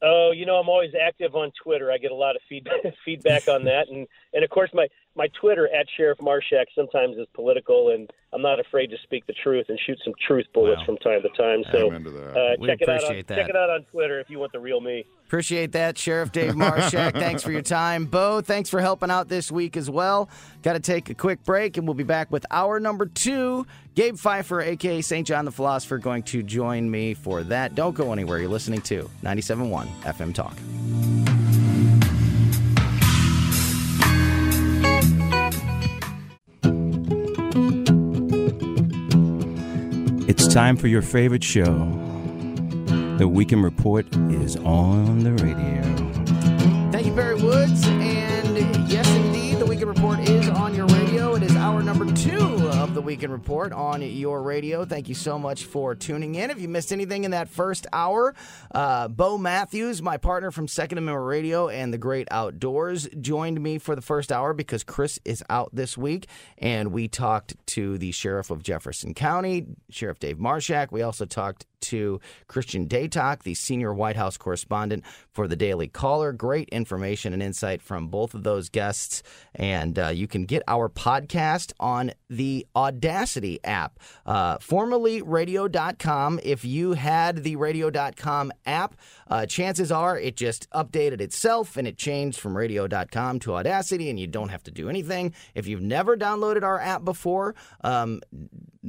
Oh, you know, I'm always active on Twitter. I get a lot of feedback feedback on that, and and of course my my Twitter at Sheriff Marshak sometimes is political, and I'm not afraid to speak the truth and shoot some truth bullets Wow. from time to time. So I'm into that. uh, check it out. On, that. Check it out on Twitter if you want the real me. Appreciate that, Sheriff Dave Marshak. thanks for your time. Bo, thanks for helping out this week as well. Got to take a quick break, and we'll be back with hour number two. Gabe Phifer, aka St. John the Philosopher, going to join me for that. Don't go anywhere. You're listening to 97.1 FM Talk. Time for your favorite show, The Weekend Report is on the radio. Thank you, Barry Woods. And Weekend Report on your radio. Thank you so much for tuning in. If you missed anything in that first hour, uh, Bo Matthews, my partner from Second Amendment Radio and the Great Outdoors, joined me for the first hour because Chris is out this week. And we talked to the Sheriff of Jefferson County, Sheriff Dave Marshak. We also talked to Christian Datoc, the senior White House correspondent for the Daily Caller. Great information and insight from both of those guests. And uh, you can get our podcast on the Audacity app, uh, formerly radio.com. If you had the radio.com app, uh, chances are it just updated itself and it changed from radio.com to Audacity, and you don't have to do anything. If you've never downloaded our app before, um,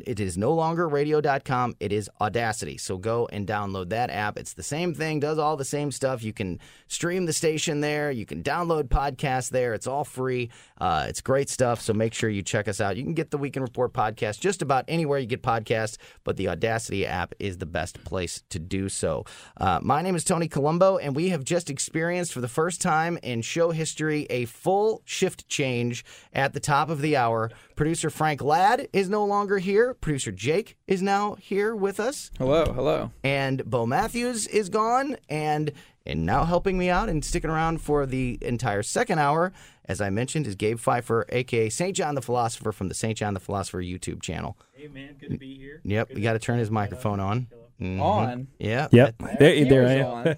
it is no longer radio.com, it is Audacity. So go and download that app. It's the same thing, does all the same stuff. You can stream the station there, you can download podcasts there. It's all free. Uh, it's great stuff. So make sure you check us out. You can get the Weekend Report podcast just about anywhere you get podcasts, but the Audacity app is the best place to do so. Uh, my name is Tony Colombo, and we have just experienced for the first time in show history a full shift change at the top of the hour. Producer Frank Ladd is no longer here. Producer Jake is now here with us. Hello, hello. And Bo Matthews is gone. And and now helping me out and sticking around for the entire second hour, as I mentioned, is Gabe Phifer, aka St. John the Philosopher from the St. John the Philosopher YouTube channel. Hey man, good to be here. Yep, we got to turn his microphone on. Mhm. On. Yeah. Yep. that- There, there I Camera's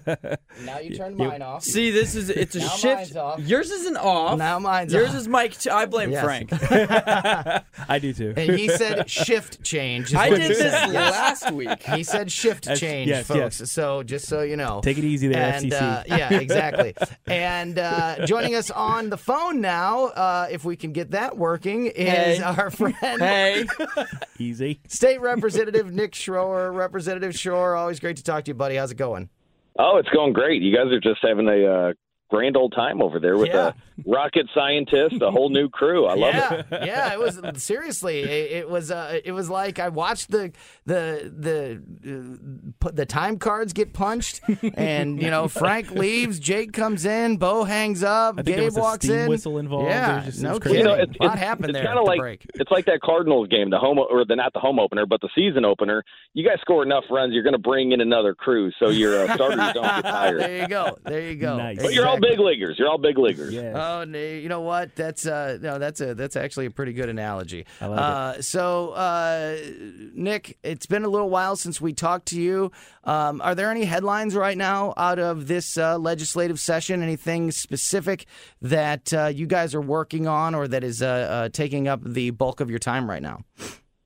am. now you turn mine off. See, this is it's a Now shift. mine's off. Yours isn't off. Now mine's off. Yours off. is Mike. T- I blame Yes. Frank. I do too. And he said shift change. I did this said. Last week. He said shift That's- change, yes, folks. yes. So just so you know. Take it easy there, and, FCC. Uh, yeah, exactly. and uh, joining us on the phone now, uh, if we can get that working, is Hey. our friend, Hey, Easy. State Representative Nick Schroer. Representative Schroer, always great to talk to you, buddy. How's it going? Oh, it's going great. You guys are just having a uh, grand old time over there with Yeah. a rocket scientist, a whole new crew. I love yeah, it. yeah. It was seriously. It, it was. Uh, it was like I watched the the the uh, the time cards get punched, and you know Frank leaves, Jake comes in, Bo hangs up, I think there Gabe was a walks steam in. whistle involved. Yeah, was just- no crazy. kidding. You know, it's, a lot it's, happened it's there kind of like break. it's like that Cardinals game, the home or the not the home opener, but the season opener. You guys score enough runs, you're going to bring in another crew, so your uh, starters don't get tired. there you go. There you go. Nice. But you're all Exactly. Big leaguers. You're all big leaguers. Yes. Oh, you know what? That's uh, no, that's a that's actually a pretty good analogy. I like uh, So, uh, Nick, it's been a little while since we talked to you. Um, are there any headlines right now out of this uh, legislative session? Anything specific that uh, you guys are working on, or that is uh, uh, taking up the bulk of your time right now?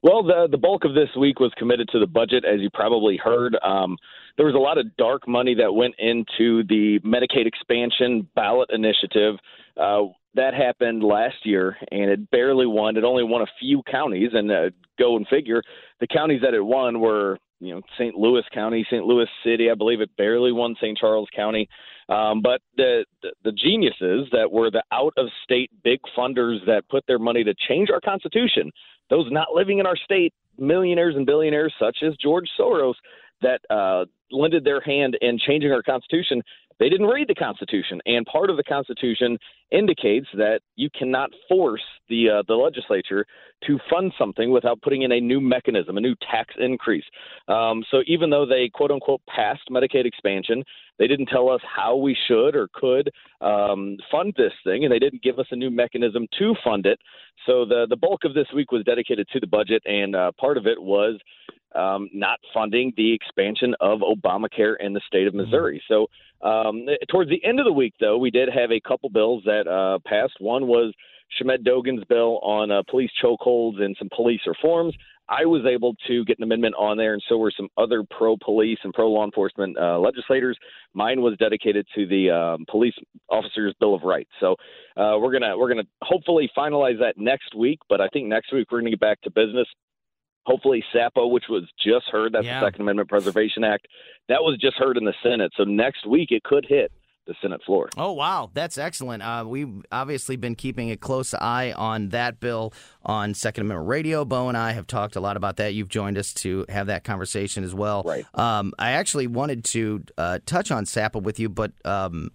Well, the the bulk of this week was committed to the budget, as you probably heard. Um, there was a lot of dark money that went into the Medicaid expansion ballot initiative. Uh, that happened last year, and it barely won. It only won a few counties, and uh, go and figure, the counties that it won were you know St. Louis County, St. Louis City. I believe it barely won St. Charles County. Um, but the, the the geniuses that were the out of state big funders that put their money to change our constitution, those not living in our state, millionaires and billionaires such as George Soros, that uh, lended their hand in changing our constitution. They didn't read the Constitution, and part of the Constitution indicates that you cannot force the uh, the legislature to fund something without putting in a new mechanism, a new tax increase. Um, so even though they quote unquote passed Medicaid expansion, they didn't tell us how we should or could um, fund this thing, and they didn't give us a new mechanism to fund it. So the the bulk of this week was dedicated to the budget, and uh, part of it was um, not funding the expansion of Obamacare in the state of Missouri. So um, towards the end of the week, though, we did have a couple bills that uh, passed. One was Shamed Dogan's bill on uh, police chokeholds and some police reforms. I was able to get an amendment on there, and so were some other pro-police and pro-law enforcement uh, legislators. Mine was dedicated to the um, police officers' bill of rights. So uh, we're gonna we're gonna hopefully finalize that next week. But I think next week we're gonna get back to business. Hopefully, SAPA, which was just heard, that's Yeah. the Second Amendment Preservation Act, that was just heard in the Senate. So next week it could hit. the Senate floor. Oh wow, that's excellent. Uh, we've obviously been keeping a close eye on that bill on Second Amendment Radio. Bo and I have talked a lot about that. You've joined us to have that conversation as well. Right. Um, I actually wanted to uh, touch on SAPA with you, but um,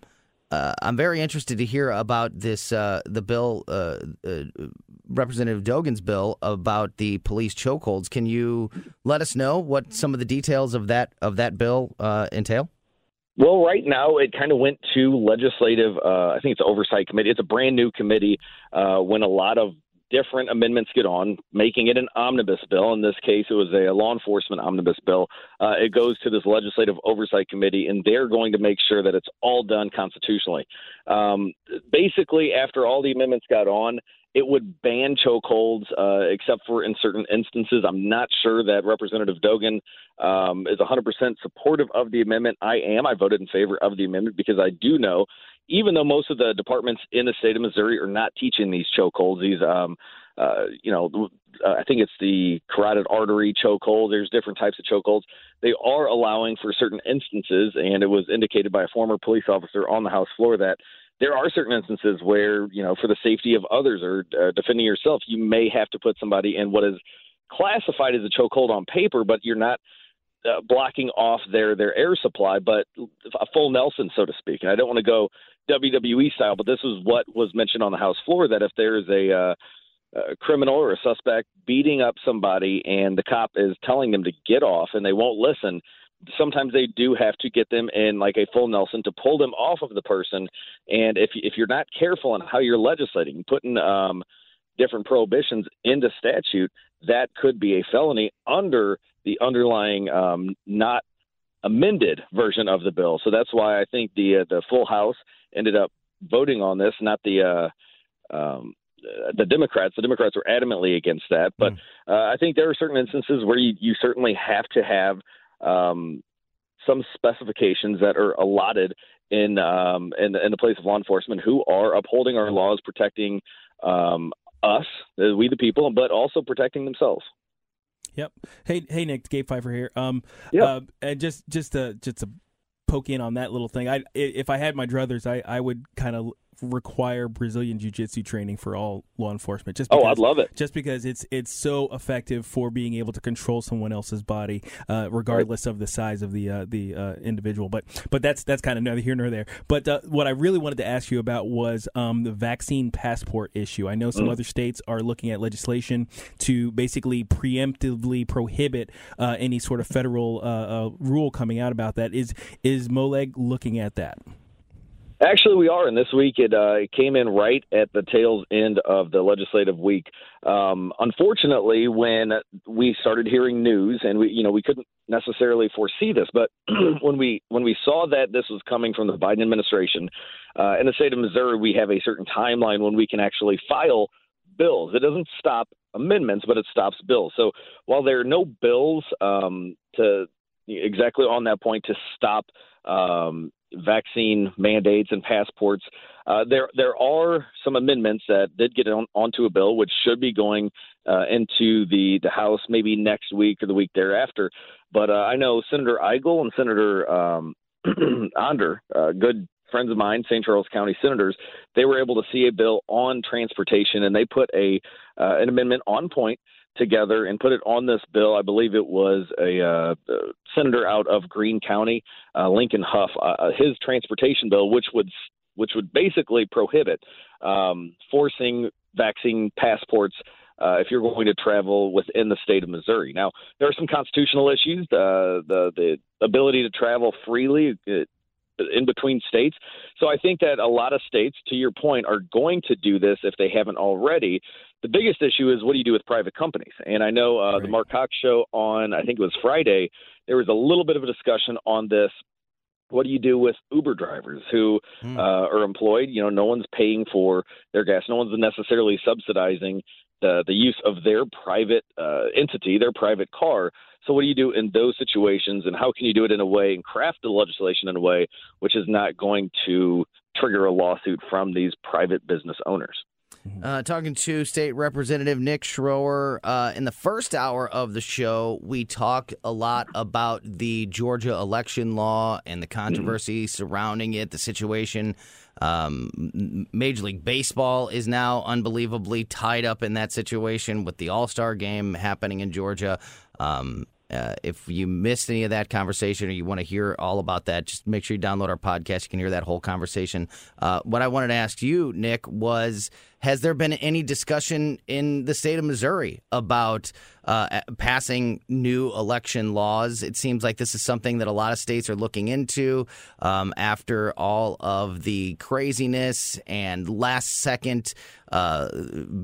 uh, I'm very interested to hear about this uh, the bill, uh, uh, Representative Dogan's bill about the police chokeholds. Can you let us know what some of the details of that of that bill uh, entail? Well, right now it kind of went to legislative. Uh, I think it's oversight committee. It's a brand new committee. When a lot of different amendments get on, making it an omnibus bill. In this case, it was a law enforcement omnibus bill. Uh, it goes to this legislative oversight committee, and they're going to make sure that it's all done constitutionally. Um, basically, after all the amendments got on, it would ban chokeholds, uh, except for in certain instances. I'm not sure that Representative Dogan um, is 100% supportive of the amendment. I am. I voted in favor of the amendment because I do know, even though most of the departments in the state of Missouri are not teaching these chokeholds, these, um, uh, you know, uh, I think it's the carotid artery chokehold. There's different types of chokeholds. They are allowing for certain instances, and it was indicated by a former police officer on the House floor that there are certain instances where, you know, for the safety of others or uh, defending yourself, you may have to put somebody in what is classified as a chokehold on paper, but you're not uh, blocking off their their air supply, but a full Nelson, so to speak. And I don't want to go WWE style, but this is what was mentioned on the House floor that if there is a uh, a criminal or a suspect beating up somebody and the cop is telling them to get off and they won't listen, sometimes they do have to get them in like a full Nelson to pull them off of the person. And if if you're not careful on how you're legislating, putting um, different prohibitions into statute, that could be a felony under the underlying um, not amended version of the bill. So that's why I think the uh, the full House ended up voting on this, not the. Uh, um, the Democrats, the Democrats were adamantly against that, but uh, I think there are certain instances where you, you certainly have to have um, some specifications that are allotted in, um, in in the place of law enforcement who are upholding our laws, protecting um, us, we the people, but also protecting themselves. Yep. Hey, hey, Nick, Gabe Phifer here. Um, Yep. uh, and just just to just to poke in on that little thing, I if I had my druthers, I I would kind of require Brazilian jiu-jitsu training for all law enforcement. Just Oh, I'd love it. Just because it's it's so effective for being able to control someone else's body, uh, regardless of the size of the uh, the uh, individual. But but that's that's kind of neither here nor there. But uh, what I really wanted to ask you about was um, the vaccine passport issue. I know some Mm. other states are looking at legislation to basically preemptively prohibit uh, any sort of federal uh, rule coming out about that. Is is Moleg looking at that? Actually, we are, and this week it, uh, came in right at the tails end of the legislative week. Um, unfortunately, when we started hearing news, and we, you know, we couldn't necessarily foresee this, but when we when we saw that this was coming from the Biden administration, uh, in the state of Missouri, we have a certain timeline when we can actually file bills. It doesn't stop amendments, but it stops bills. So while there are no bills um, to exactly on that point to stop um, vaccine mandates and passports. Uh, there there are some amendments that did get on, onto a bill, which should be going uh, into the the House maybe next week or the week thereafter. But uh, I know Senator Eigel and Senator um, Onder, uh, good friends of mine, St. Charles County senators, they were able to see a bill on transportation, and they put a uh, an amendment on point together and put it on this bill. I believe it was a uh, uh, senator out of Greene County, uh, Lincoln Hough, uh, his transportation bill, which would which would basically prohibit um, forcing vaccine passports. Uh, if you're going to travel within the state of Missouri, now there are some constitutional issues. Uh, the the ability to travel freely uh, in between states. So I think that a lot of states, to your point, are going to do this if they haven't already. The biggest issue is what do you do with private companies? And I know uh, the Marc Cox show on, I think it was Friday, there was a little bit of a discussion on this. What do you do with Uber drivers who uh, are employed? You know, no one's paying for their gas. No one's necessarily subsidizing the the use of their private uh, entity, their private car. So, what do you do in those situations, and how can you do it in a way and craft the legislation in a way which is not going to trigger a lawsuit from these private business owners? Uh, talking to State Representative Nick Schroer. Uh, in the first hour of the show, we talked a lot about the Georgia election law and the controversy surrounding it, the situation. Um, Major League Baseball is now unbelievably tied up in that situation with the All Star game happening in Georgia. Um, uh, if you missed any of that conversation or you want to hear all about that, just make sure you download our podcast. You can hear that whole conversation. Uh, what I wanted to ask you, Nick, was has there been any discussion in the state of Missouri about uh, passing new election laws? It seems like this is something that a lot of states are looking into um, after all of the craziness and last second uh,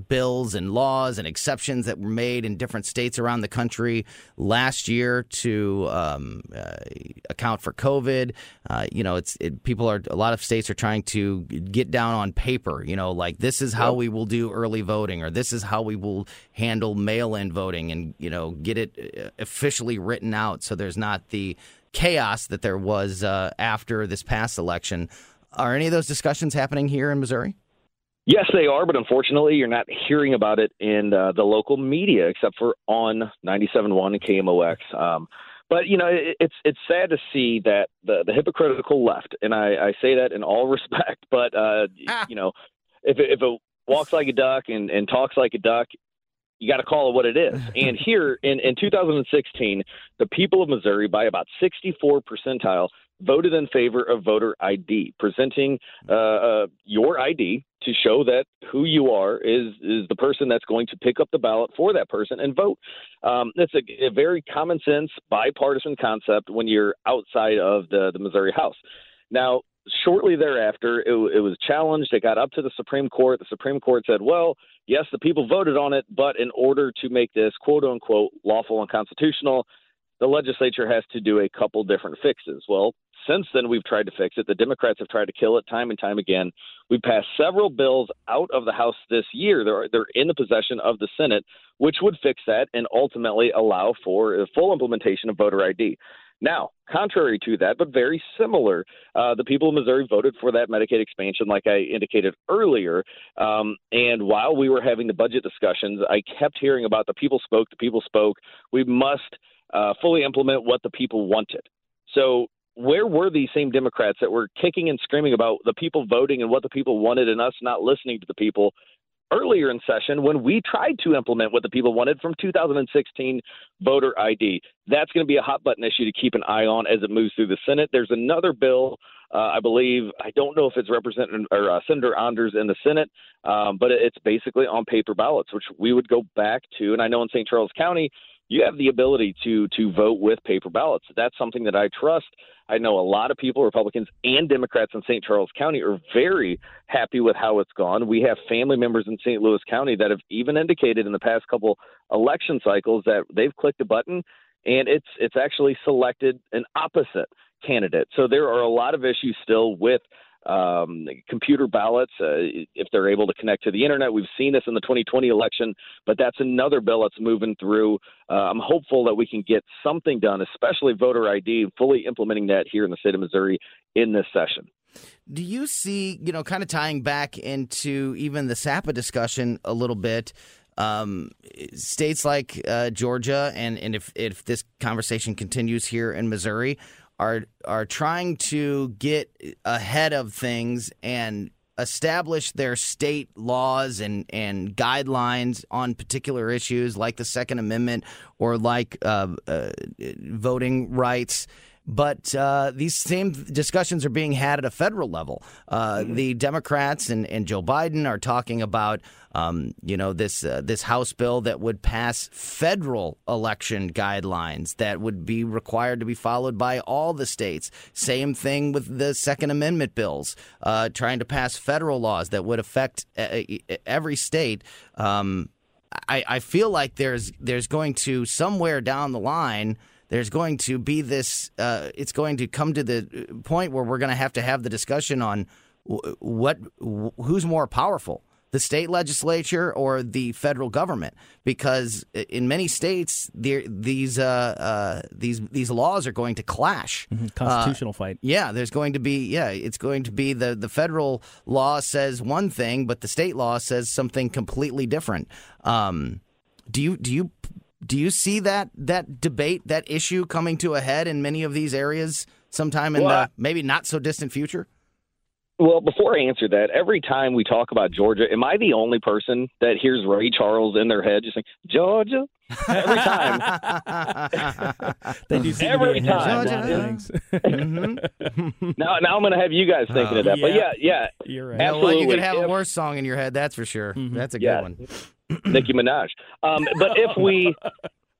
bills and laws and exceptions that were made in different states around the country last year to um, uh, account for COVID. Uh, you know, it's it, people are a lot of states are trying to get down on paper. You know, like this is how we will do early voting, or this is how we will handle mail-in voting, and you know, get it uh, officially written out so there's not the chaos that there was uh, after this past election. Are any of those discussions happening here in Missouri? Yes, they are, but unfortunately, you're not hearing about it in uh, the local media except for on 97.1 and KMOX. Um, but you know, it, it's it's sad to see that the the hypocritical left, and I, I say that in all respect. But uh, you know, if it, if it walks like a duck and, and talks like a duck, you got to call it what it is. and here in, in 2016, the people of Missouri, by about 64 percentile, voted in favor of voter ID, presenting uh, uh, your ID to show that who you are is is the person that's going to pick up the ballot for that person and vote. Um, it's a, a very common sense, bipartisan concept when you're outside of the the Missouri House. Now, shortly thereafter, it, it was challenged. It got up to the Supreme Court. The Supreme Court said, well, yes, the people voted on it, but in order to make this quote unquote lawful and constitutional, the legislature has to do a couple different fixes. Well, since then, we've tried to fix it. The Democrats have tried to kill it time and time again. We passed several bills out of the House this year. They're, they're in the possession of the Senate, which would fix that and ultimately allow for full implementation of voter ID. Now, contrary to that, but very similar, uh, the people of Missouri voted for that Medicaid expansion, like I indicated earlier. Um, and while we were having the budget discussions, I kept hearing about the people spoke, the people spoke. We must uh, fully implement what the people wanted. So, where were these same Democrats that were kicking and screaming about the people voting and what the people wanted and us not listening to the people earlier in session when we tried to implement what the people wanted from 2016 voter ID. That's going to be a hot button issue to keep an eye on as it moves through the Senate. There's another bill, uh, I believe, I don't know if it's Representative or uh, Senator Anders in the Senate, um, but it's basically on paper ballots, which we would go back to. And I know in St. Charles County, you have the ability to to vote with paper ballots. That's something that I trust. I know a lot of people, Republicans and Democrats in St. Charles County, are very happy with how it's gone. We have family members in St. Louis County that have even indicated in the past couple election cycles that they've clicked a button and it's it's actually selected an opposite candidate. So there are a lot of issues still with um, computer ballots, uh, if they're able to connect to the internet. We've seen this in the 2020 election, but that's another bill that's moving through. Uh, I'm hopeful that we can get something done, especially voter ID, fully implementing that here in the state of Missouri in this session. Do you see, you know, kind of tying back into even the SAPA discussion a little bit? Um, states like uh, Georgia, and, and if, if this conversation continues here in Missouri, are are trying to get ahead of things and establish their state laws and, and guidelines on particular issues like the Second Amendment or like uh, uh, voting rights. But uh, these same discussions are being had at a federal level. Uh, The Democrats and, and Joe Biden are talking about, um, you know, this uh, this House bill that would pass federal election guidelines that would be required to be followed by all the states. Same thing with the Second Amendment bills, uh, trying to pass federal laws that would affect uh, every state. Um, I, I feel like there's there's going to somewhere down the line there's going to be this uh, it's going to come to the point where we're going to have to have the discussion on wh- what wh- who's more powerful the state legislature or the federal government because in many states there, these uh, uh, these these laws are going to clash. Mm-hmm. Constitutional fight. Yeah, there's going to be yeah, it's going to be the the federal law says one thing, but the state law says something completely different. Um, do you do you do you see that that debate that issue coming to a head in many of these areas sometime in Well, the maybe not so distant future? Well, before I answer that, every time we talk about Georgia, am I the only person that hears Ray Charles in their head just saying Georgia? Every time. They do seem Every to be ahead of time. a lot. Mm-hmm. now, now I'm going to have you guys thinking of that. But yeah, yeah, You're right. You know what? absolutely. You could have a worse song in your head, that's for sure. That's a good Yeah. one. Nicki Minaj. Um, but if we,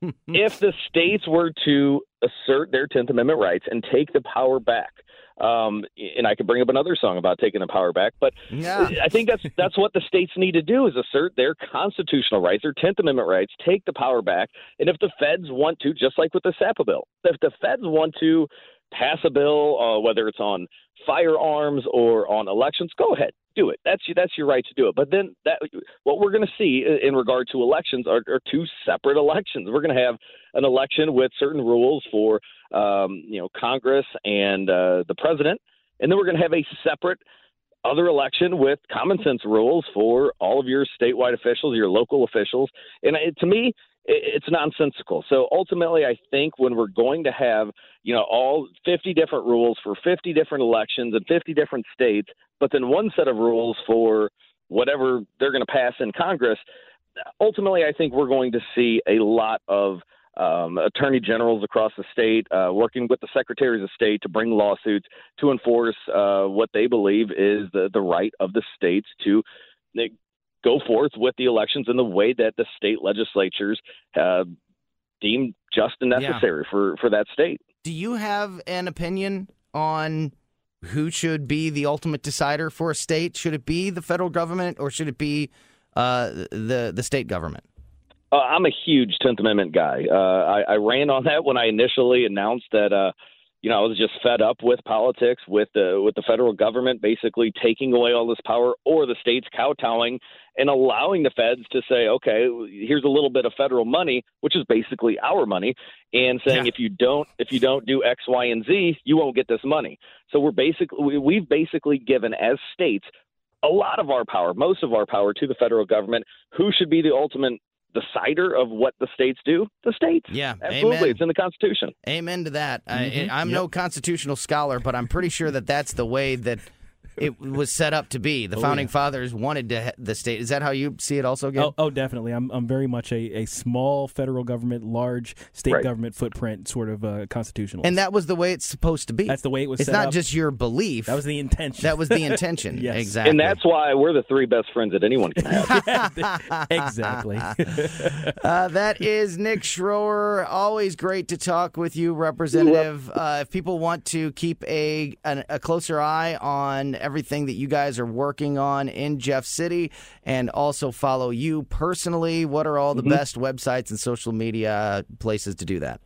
if the states were to assert their Tenth Amendment rights and take the power back, um, and I could bring up another song about taking the power back, but Yeah. I think that's that's what the states need to do is assert their constitutional rights, their Tenth Amendment rights, take the power back, and if the feds want to, just like with the SAPA bill, if the feds want to pass a bill, uh, whether it's on firearms or on elections, go ahead, do it. That's that's your right to do it. But then that what we're going to see in regard to elections are, are two separate elections. We're going to have an election with certain rules for um, you know Congress and uh, the president, and then we're going to have a separate other election with common sense rules for all of your statewide officials, your local officials. And it, to me, it's nonsensical. So ultimately, I think when we're going to have, you know, all 50 different rules for 50 different elections in 50 different states, but then one set of rules for whatever they're going to pass in Congress, ultimately, I think we're going to see a lot of um, attorney generals across the state uh, working with the secretaries of state to bring lawsuits to enforce uh, what they believe is the, the right of the states to go forth with the elections in the way that the state legislatures uh, deemed just and Yeah. necessary for, for that state. Do you have an opinion on who should be the ultimate decider for a state? Should it be the federal government or should it be uh, the the state government? Uh, I'm a huge Tenth Amendment guy. Uh, I, I ran on that when I initially announced that. You know, I was just fed up with politics, with the with the federal government basically taking away all this power, or the states kowtowing and allowing the feds to say, okay, here's a little bit of federal money, which is basically our money, and saying Yeah. if you don't if you don't do X, Y, and Z, you won't get this money. So we're basically we, we've basically given as states a lot of our power, most of our power to the federal government. Who should be the ultimate decider of what the states do? The states. Yeah, Absolutely. amen. It's in the Constitution. Amen to that. Mhm. I, I'm no constitutional scholar, but I'm pretty sure that that's the way that it was set up to be. The Oh, founding yeah. fathers wanted to ha- the state. Is that how you see it? Also, Gabe? Oh, oh, definitely. I'm I'm very much a, a small federal government, large state Right. government footprint sort of uh, constitutional. and that was the way it's supposed to be. that's the way it was. it's set not up. just your belief. that was the intention. that was the intention. Yes. Exactly. And that's why we're the three best friends that anyone can have. exactly. Uh, that is Nick Schroer. Always great to talk with you, Representative. Uh, if people want to keep a an, a closer eye on everything that you guys are working on in Jeff City, and also follow you personally, what are all the mm-hmm. best websites and social media places to do that?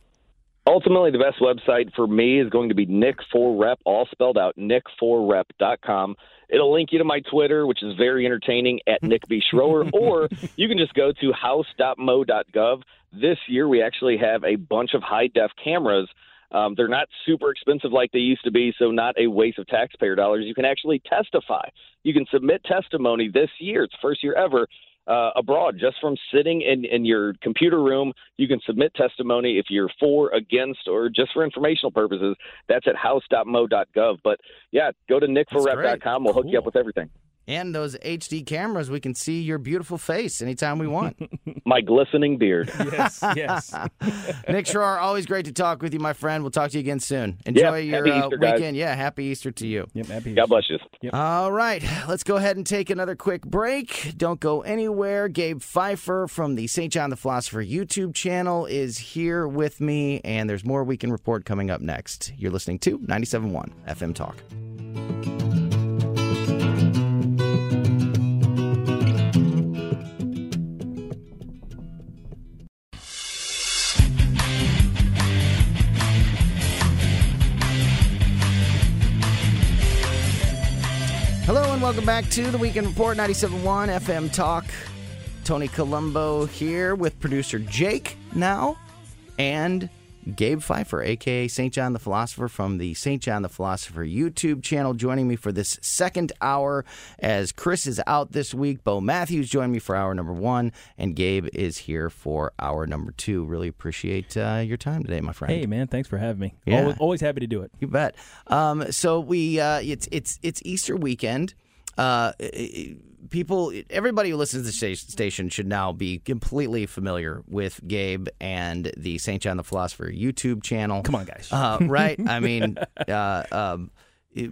Ultimately, the best website for me is going to be Nick4Rep, all spelled out, Nick4Rep.com. It'll link you to my Twitter, which is very entertaining, at Nick B. Schroer, or you can just go to house.mo.gov. This year, we actually have a bunch of high def cameras. Um, they're not super expensive like they used to be, so not a waste of taxpayer dollars. You can actually testify. You can submit testimony this year. It's first year ever uh, abroad just from sitting in, in your computer room. You can submit testimony if you're for, against, or just for informational purposes. That's at house.mo.gov. But yeah, go to nickforrep.com. We'll hook you up with everything. And those HD cameras, we can see your beautiful face anytime we want. My glistening beard. yes, yes. Nick Schroer, always great to talk with you, my friend. We'll talk to you again soon. Enjoy Yeah, your happy uh, Easter, guys. weekend. Yeah, happy Easter to you. Yep, happy. God bless you. All right, let's go ahead and take another quick break. Don't go anywhere. Gabe Phifer from the St. John the Philosopher YouTube channel is here with me, and there's more Weekend Report coming up next. You're listening to 97.1 FM Talk. Welcome back to the Weekend Report 97.1 FM Talk. Tony Colombo here with producer Jake now and Gabe Phifer, aka St. John the Philosopher from the St. John the Philosopher YouTube channel, joining me for this second hour as Chris is out this week. Bo Matthews joined me for hour number one, and Gabe is here for hour number two. Really appreciate uh, your time today, my friend. Hey man, thanks for having me. Yeah. Always, always happy to do it. You bet. Um, so we uh, it's it's it's Easter weekend. Uh, people, everybody who listens to the station should now be completely familiar with Gabe and the St. John the Philosopher YouTube channel. Come on, guys. Uh, right? I mean, uh, um,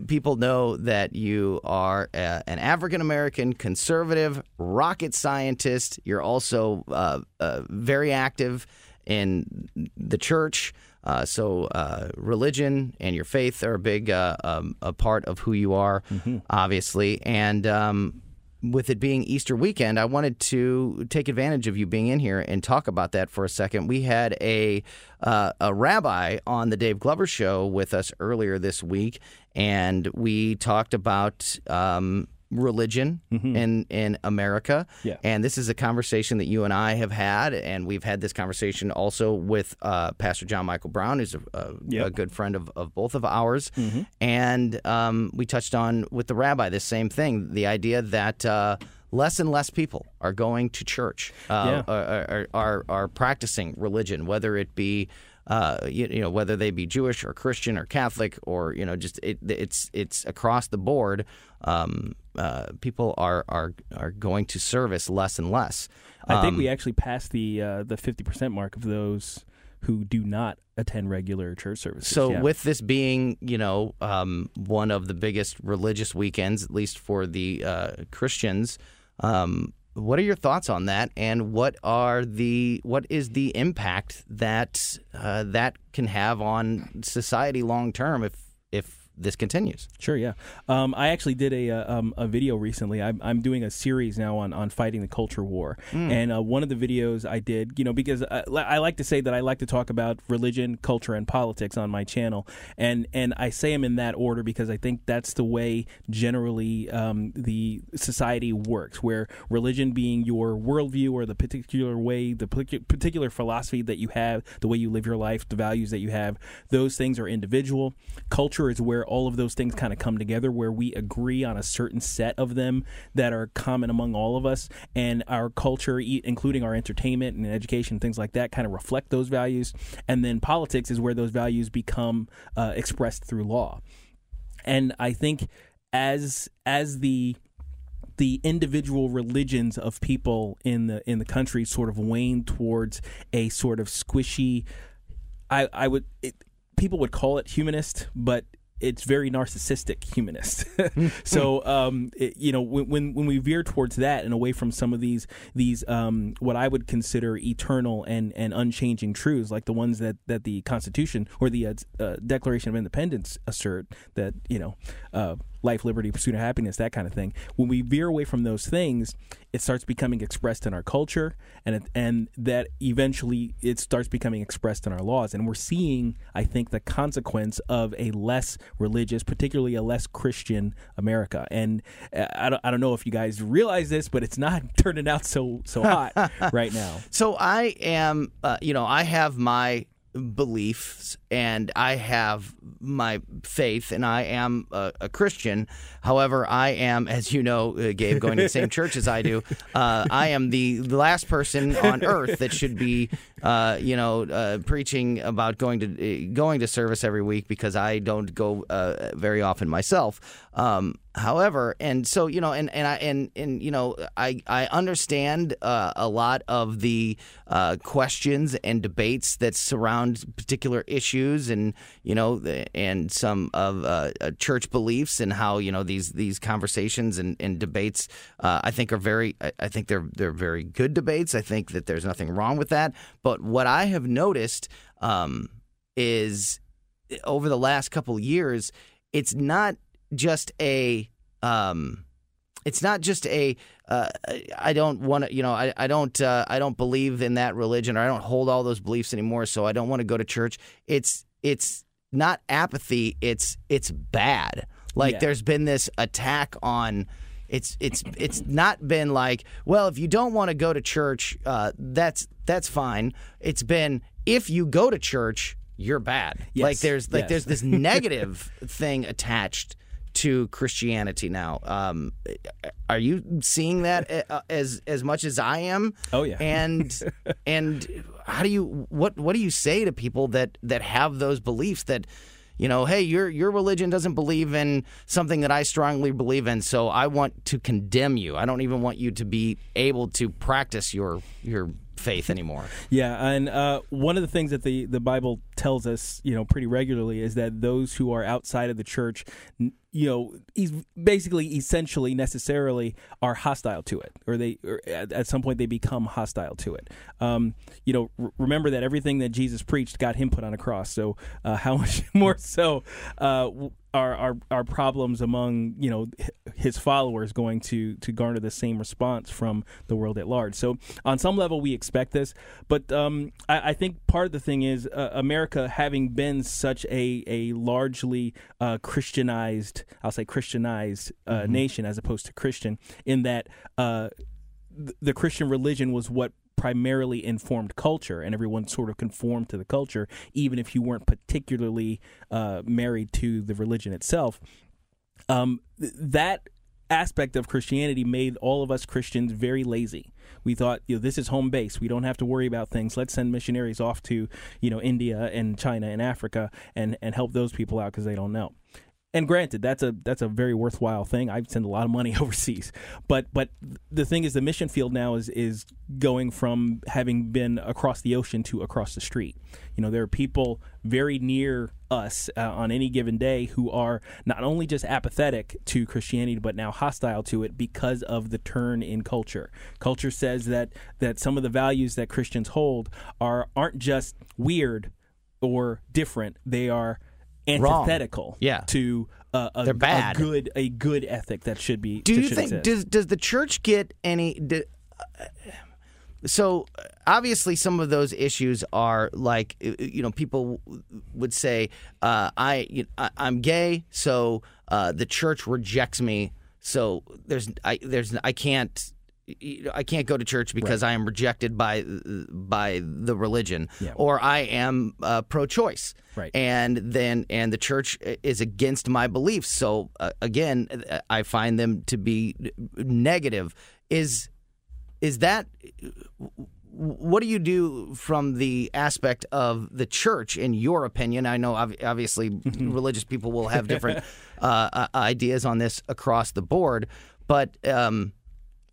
people know that you are uh, an African American conservative rocket scientist. You're also uh, uh, very active in the church. Uh, so, uh, religion and your faith are a big uh, um, a part of who you are, obviously. And um, with it being Easter weekend, I wanted to take advantage of you being in here and talk about that for a second. We had a uh, a rabbi on the Dave Glover show with us earlier this week, and we talked about. Um, Religion in in America, Yeah. and this is a conversation that you and I have had, and we've had this conversation also with uh, Pastor John Michael Brown, who's a, a, Yep. a good friend of, of both of ours, and um, we touched on with the rabbi the same thing, the idea that. Uh, Less and less people are going to church, uh, Yeah. are, are, are are practicing religion, whether it be, uh, you, you know, whether they be Jewish or Christian or Catholic or you know, just it, it's it's across the board. Um, uh, people are are are going to service less and less. I think Um, we actually passed the uh, the fifty percent mark of those who do not attend regular church services. So, Yeah. with this being, you know, um, one of the biggest religious weekends, at least for the uh, Christians, um, what are your thoughts on that? And what are the what is the impact that uh, that can have on society long term if if this continues? Sure, yeah. Um, I actually did a uh, um, a video recently. I'm, I'm doing a series now on, on fighting the culture war, and uh, one of the videos I did, you know, because I, I like to say that I like to talk about religion, culture, and politics on my channel, and and I say them in that order because I think that's the way generally um, the society works, where religion being your worldview or the particular way, the particular philosophy that you have, the way you live your life, the values that you have, those things are individual. Culture is where all of those things kind of come together, where we agree on a certain set of them that are common among all of us, and our culture, including our entertainment and education, things like that, kind of reflect those values. And then politics is where those values become uh, expressed through law. And I think as as the the individual religions of people in the in the country sort of wane towards a sort of squishy I I would it, people would call it humanist, but it's very narcissistic humanist. so, um, it- you know, when, when when we veer towards that and away from some of these these um, what I would consider eternal and, and unchanging truths, like the ones that, that the Constitution or the uh, uh, Declaration of Independence assert, that you know, uh, life, liberty, pursuit of happiness, that kind of thing. When we veer away from those things, it starts becoming expressed in our culture, and it, and that eventually it starts becoming expressed in our laws. And we're seeing, I think, the consequence of a less religious, particularly a less Christian America. And uh, I don't, I don't know if you guys realize this, but it's not turning out so so hot right now. So I am, uh, you know, I have my beliefs and I have my faith and I am a, a Christian. However, I am, as you know, uh, Gabe, going to the same church as I do. Uh, I am the last person on earth that should be, uh, you know, uh, preaching about going to uh, going to service every week because I don't go uh, very often myself. Um, however, and so you know, and and I and and you know, I I understand a lot of the questions and debates that surround particular issues, and you know, and some of uh, uh, church beliefs, and how you know these these conversations and, and debates. Uh, I think are very. I think they're they're very good debates. I think that there's nothing wrong with that. But what I have noticed um, is over the last couple years, it's not just a um, it's not just a uh, I don't want to you know I, I don't uh, I don't believe in that religion or I don't hold all those beliefs anymore so I don't want to go to church it's it's not apathy it's it's bad Like Yeah. there's been this attack on. It's it's it's not been like well if you don't want to go to church uh, that's that's fine. It's been if you go to church you're bad. Yes. Like there's like Yes. there's this negative thing attached to Christianity now. Um, are you seeing that uh, as as much as I am? Oh, yeah. And and how do you what what do you say to people that that have those beliefs that you know, hey, your your religion doesn't believe in something that I strongly believe in, so I want to condemn you. I don't even want you to be able to practice your your faith anymore. Yeah, and uh, one of the things that the, the Bible tells us, you know, pretty regularly is that those who are outside of the church, you know, basically, essentially, necessarily are hostile to it, or they, or at, at some point, they become hostile to it. Um, you know, r- remember that everything that Jesus preached got him put on a cross. So, uh, how much more so uh, are, are are problems among you know his followers going to to garner the same response from the world at large? So, on some level, we expect this, but um, I, I think part of the thing is uh, America having been such a a largely uh, Christianized, I'll say Christianized uh, nation as opposed to Christian, in that uh, th- the Christian religion was what primarily informed culture, and everyone sort of conformed to the culture, even if you weren't particularly uh, married to the religion itself. Um, th- that aspect of Christianity made all of us Christians very lazy. We thought, you know, this is home base. We don't have to worry about things. Let's send missionaries off to, you know, India and China and Africa and and help those people out because they don't know. And granted, that's a that's a very worthwhile thing. I send a lot of money overseas, but but the thing is, the mission field now is is going from having been across the ocean to across the street. You know, there are people very near us uh, on any given day who are not only just apathetic to Christianity, but now hostile to it because of the turn in culture. Culture says that that some of the values that Christians hold are aren't just weird or different; they are Wrong. antithetical Yeah. to uh, a, They're bad. a good a good ethic that should be. Do you think exist. does does the church get any? Do, so uh, obviously, some of those issues are like uh, you know people would say uh, I, you I I'm gay, so uh, the church rejects me. So there's I there's I can't. I can't go to church because I am rejected by by the religion, Yeah. or I am uh, pro-choice, Right. and then and the church is against my beliefs. So uh, again, I find them to be negative. Is is that what do you do from the aspect of the church in your opinion i know obviously religious people will have different uh, uh, ideas on this across the board but um,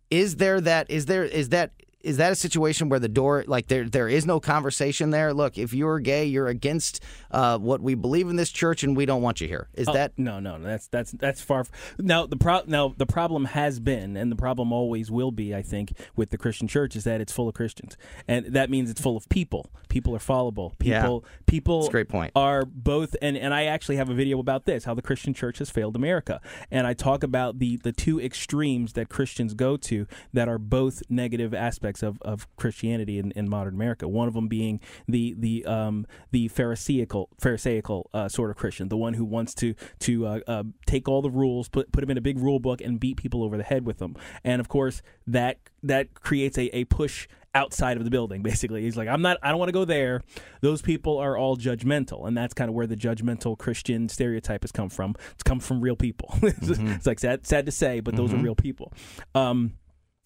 is there that is there is that is that a situation where the door like there there is no conversation there look if you're gay you're against uh, what we believe in this church and we don't want you here is Oh, that no, no, no, that's that's that's far. F- now the pro- now the problem has been, and the problem always will be, I think, with the Christian church is that it's full of Christians, and that means it's full of people. People are followable. Yeah. People, people, That's great point. Are both, and and I actually have a video about this, how the Christian church has failed America, and I talk about the the two extremes that Christians go to that are both negative aspects of, of Christianity in, in modern America. One of them being the the um the Pharisaical Pharisaical uh, sort of Christian, the one who wants to to uh, uh, take all the rules, put put them in a big rule book, and beat people over the head with them. And of course, that that creates a, a push outside of the building. Basically, he's like, I'm not. I don't want to go there. Those people are all judgmental, and that's kind of where the judgmental Christian stereotype has come from. It's come from real people. it's, it's like sad sad to say, but those are real people. Um,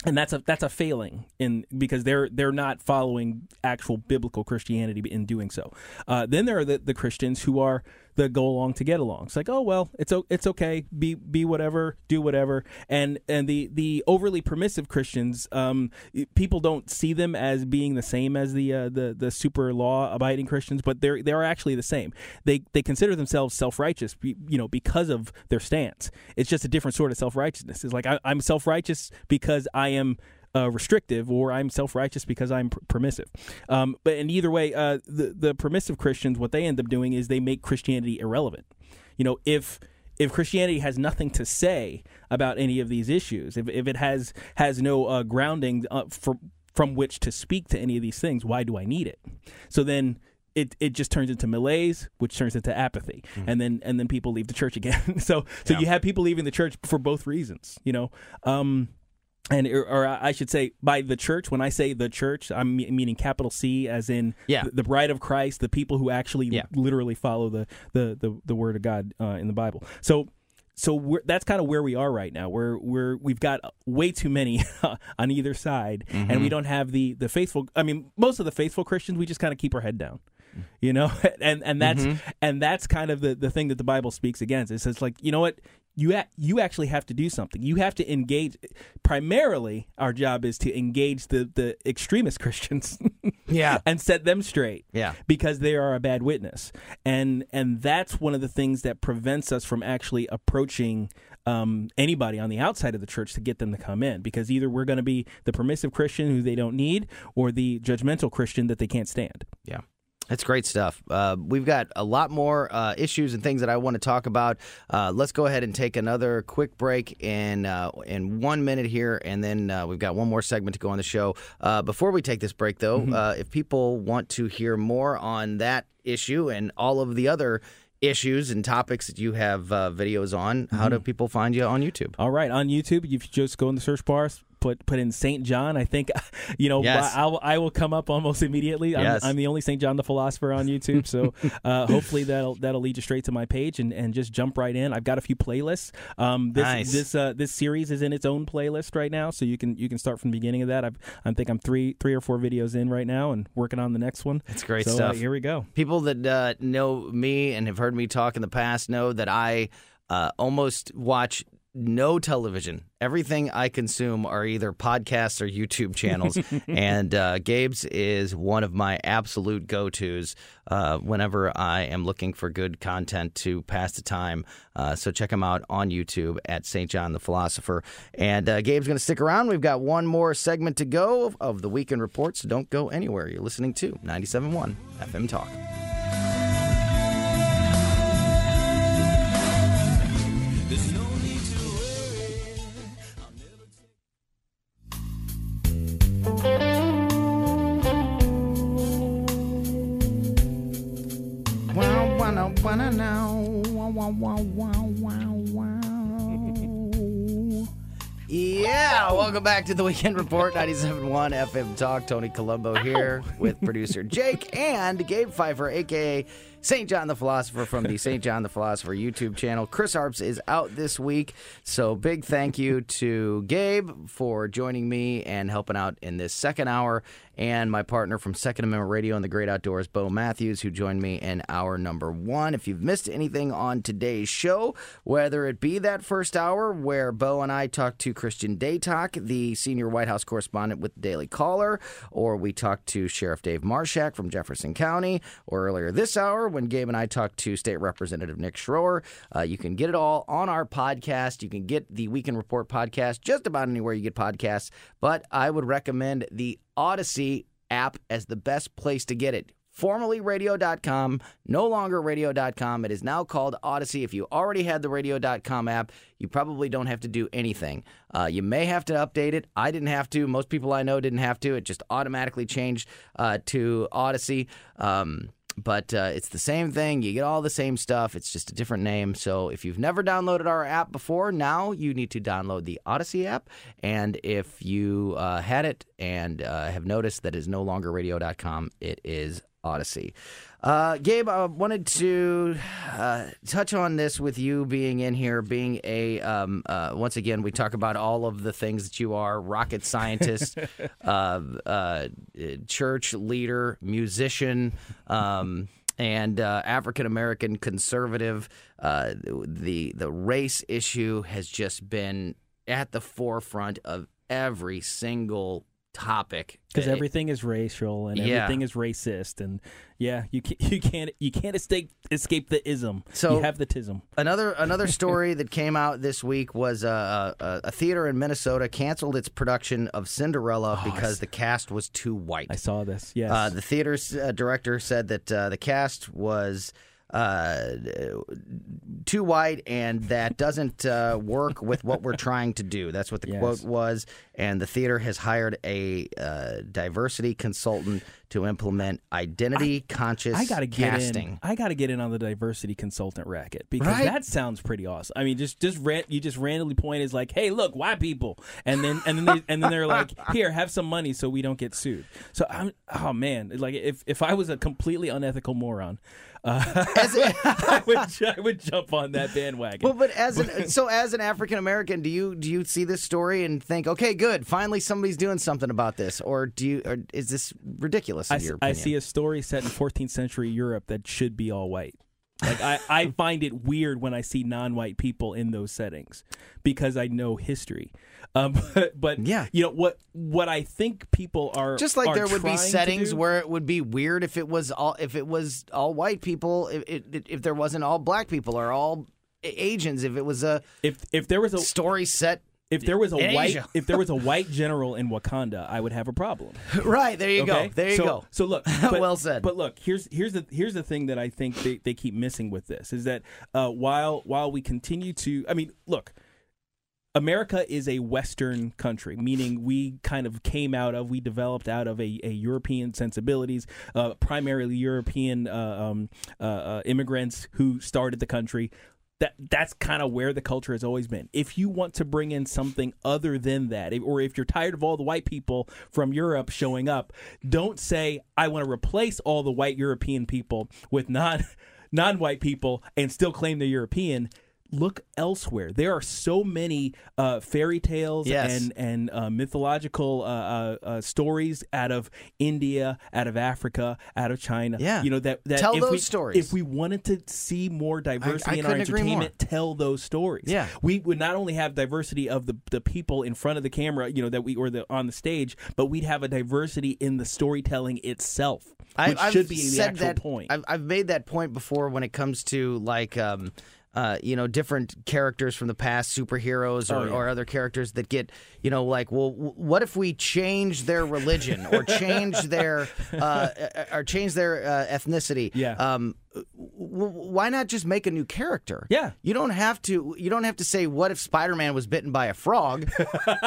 and that's a that's a failing in because they're they're not following actual biblical Christianity in doing so. Uh, then there are the, the Christians who are the go along to get along. It's like oh well it's it's okay be be whatever do whatever and and the the overly permissive Christians um, people don't see them as being the same as the uh, the the super law abiding Christians but they're they are actually the same. They they consider themselves self righteous you know because of their stance. It's just a different sort of self righteousness. It's like I, I'm self righteous because I am uh, restrictive, or I'm self righteous because I'm pr- permissive. Um, but in either way, uh, the the permissive Christians, what they end up doing is they make Christianity irrelevant. You know, if if Christianity has nothing to say about any of these issues, if if it has has no uh, grounding uh, for, from which to speak to any of these things, why do I need it? So then it it just turns into malaise, which turns into apathy, Mm-hmm. and then and then people leave the church again. so so you have people leaving the church for both reasons, you know. Um, and or, or I should say by the church. When I say the church, I'm meaning capital C, as in Yeah. the, bride of Christ, the people who actually Yeah. literally follow the the the, the word of God uh, in the Bible. So so we're, that's kind of where we are right now. We're we're we've got way too many on either side, and Mm-hmm. we don't have the the faithful. I mean, most of the faithful Christians, we just kind of keep our head down, you know, and and that's Mm-hmm. and that's kind of the the thing that the Bible speaks against. It says like, you know what. You, you actually have to do something. You have to engage. Primarily, our job is to engage the, the extremist Christians, Yeah. and set them straight Yeah. because they are a bad witness and and that's one of the things that prevents us from actually approaching um, anybody on the outside of the church to get them to come in because either we're going to be the permissive christian who they don't need or the judgmental christian that they can't stand Yeah. That's great stuff. Uh, we've got a lot more uh, issues and things that I want to talk about. Uh, let's go ahead and take another quick break in uh, in one minute here, and then uh, we've got one more segment to go on the show. Uh, before we take this break, though, uh, if people want to hear more on that issue and all of the other issues and topics that you have uh, videos on, how do people find you on YouTube? all right on youtube you just go in the search bar put put in saint john i think you know Yes. I, will I will come up almost immediately I'm, Yes. I'm the only saint john the philosopher on youtube so uh, hopefully that'll that'll lead you straight to my page and, and just jump right in i've got a few playlists um, this Nice. this uh, this series is in its own playlist right now so you can you can start from the beginning of that I've, i think i'm three three or four videos in right now and working on the next one It's great so, uh, stuff. here we go People that uh, know me and have heard me talk in the past know that I uh, almost watch no television. Everything I consume are either podcasts or YouTube channels. and uh, Gabe's is one of my absolute go tos uh, whenever I am looking for good content to pass the time. Uh, so check him out on YouTube at St. John the Philosopher. And uh, Gabe's going to stick around. We've got one more segment to go of, of the Weekend Report, so don't go anywhere. You're listening to 97.1 FM Talk. Wow, wow, wow, wow, wow, wow. Yeah, welcome back to the Weekend Report 97.1 FM Talk. Tony Colombo here with producer Jake and Gabe Phifer, aka St. John the Philosopher from the St. John the Philosopher YouTube channel. Chris Arps is out this week, so big thank you to Gabe for joining me and helping out in this second hour, and my partner from Second Amendment Radio and the Great Outdoors, Bo Matthews, who joined me in hour number one. If you've missed anything on today's show, whether it be that first hour where Bo and I talked to Christian Datoc, the senior White House correspondent with the Daily Caller, or we talked to Sheriff Dave Marshak from Jefferson County, or earlier this hour when Gabe and I talked to State Representative Nick Schroer. Uh, you can get it all on our podcast. You can get the Weekend Report podcast just about anywhere you get podcasts, but I would recommend the Audacy app as the best place to get it. Formerly radio.com, no longer radio.com. It is now called Audacy. If you already had the radio.com app, you probably don't have to do anything. Uh, you may have to update it. I didn't have to. Most people I know didn't have to. It just automatically changed uh, to Audacy. Um, but uh, it's the same thing. You get all the same stuff. It's just a different name. So if you've never downloaded our app before, now you need to download the Audacy app. And if you uh, had it and uh, have noticed that it is no longer radio.com, it is Audacy. Uh, Gabe, I wanted to uh, touch on this with you being in here, being a, um, uh, once again, we talk about all of the things that you are rocket scientist, uh, uh, church leader, musician. Um, and uh, African American conservative, uh, the the race issue has just been at the forefront of every single topic because Uh, everything is racial and Yeah. everything is racist and yeah you can't you can't you can't escape escape the ism So- you have the tism Another another story that came out this week was uh, a, a theater in Minnesota canceled its production of Cinderella because the cast was too white. i saw this yes Uh, the theater's uh, director said that uh, the cast was uh, too white, and that doesn't uh, work with what we're trying to do. That's what the Yes. quote was. And the theater has hired a uh, diversity consultant to implement identity conscious I gotta get casting. in. I gotta get in on the diversity consultant racket because Right? that sounds pretty awesome. I mean, just just you just randomly point is like, hey, look, white people, and then and then they, and then they're like, here, have some money so we don't get sued. So I'm oh man, like if if I was a completely unethical moron, uh, I would I would jump on that bandwagon. Well, but as an so as an African American, do you do you see this story and think, okay, good, finally somebody's doing something about this, or do you, or is this ridiculous in I, I see a story set in 14th century Europe that should be all white. Like I, I find it weird when I see non-white people in those settings because I know history. Um, but, but Yeah. you know what? What I think people are Just like are there would be settings where it would be weird if it was all if it was all white people, if if, if there wasn't all black people or all Asians, if it was a if if there was a story set. if there was a in white Asia. if there was a white general in Wakanda, I would have a problem. Right there, you Okay? go. There you so, go. So look, but, Well said. But look, here's here's the here's the thing that I think they, they keep missing with this is that uh, while while we continue to, I mean, look. America is a Western country, meaning we kind of came out of, we developed out of a, a European sensibilities, uh, primarily European uh, um, uh, uh, immigrants who started the country. That that's kind of where the culture has always been. If you want to bring in something other than that, or if you're tired of all the white people from Europe showing up, don't say I want to replace all the white European people with non non-white people and still claim they're European. Look elsewhere. There are so many uh, fairy tales Yes. and and uh, mythological uh, uh, uh, stories out of India, out of Africa, out of China. Yeah. you know that. that Tell if those we, stories. If we wanted to see more diversity in our couldn't agree more. entertainment, tell those stories. Yeah. we would not only have diversity of the the people in front of the camera, you know, that we or the on the stage, but we'd have a diversity in the storytelling itself, which I, I've should be the said actual that, point. I've, I've made that point before when it comes to like, um, uh, you know, different characters from the past, superheroes or, Oh, yeah. or other characters that get, you know, like, well, w- what if we change their religion or change their, uh, or change their uh, ethnicity? Yeah. Um, why not just make a new character? Yeah. You don't have to. You don't have to say, "What if Spider-Man was bitten by a frog?"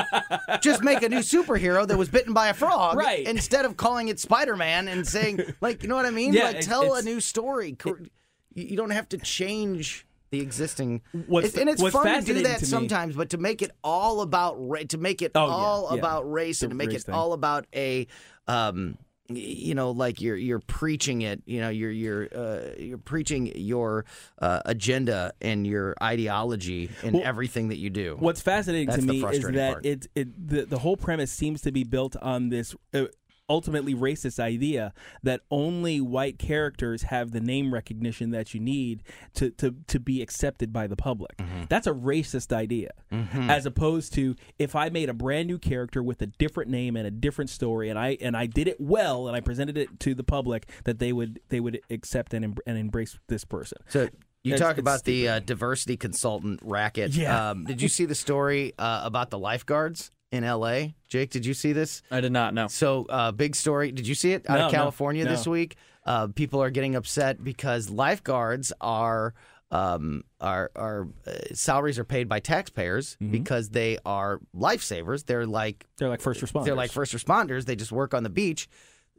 just make a new superhero that was bitten by a frog, Right. Instead of calling it Spider-Man and saying, like, you know what I mean? Yeah, like, tell a new story. You you don't have to change the existing. What's It's- and it's fun to do that to me- sometimes, but to make it all about ra- to make it Oh, all yeah. about race The and to make it thing. all about a. Um, you know, like you're you're preaching it. You know, you're you're uh, you're preaching your uh, agenda and your ideology in Well, everything that you do. What's fascinating That's to me is that part. it it the, the whole premise seems to be built on this uh, ultimately racist idea that only white characters have the name recognition that you need to to, to be accepted by the public. Mm-hmm. That's a racist idea. As opposed to if I made a brand new character with a different name and a different story and I and I did it well and I presented it to the public that they would they would accept and, and embrace this person. So you It's- talk about the uh, diversity consultant racket. Yeah. Um, did you see the story uh, about the lifeguards in L.A.? Jake, did you see this? I did not know. So uh, big story. Did you see it out No, of California no. this week? Uh, people are getting upset because lifeguards are. Um, are are uh, salaries are paid by taxpayers Mm-hmm. because they are lifesavers. They're like They're like first responders. they're like first responders. They just work on the beach.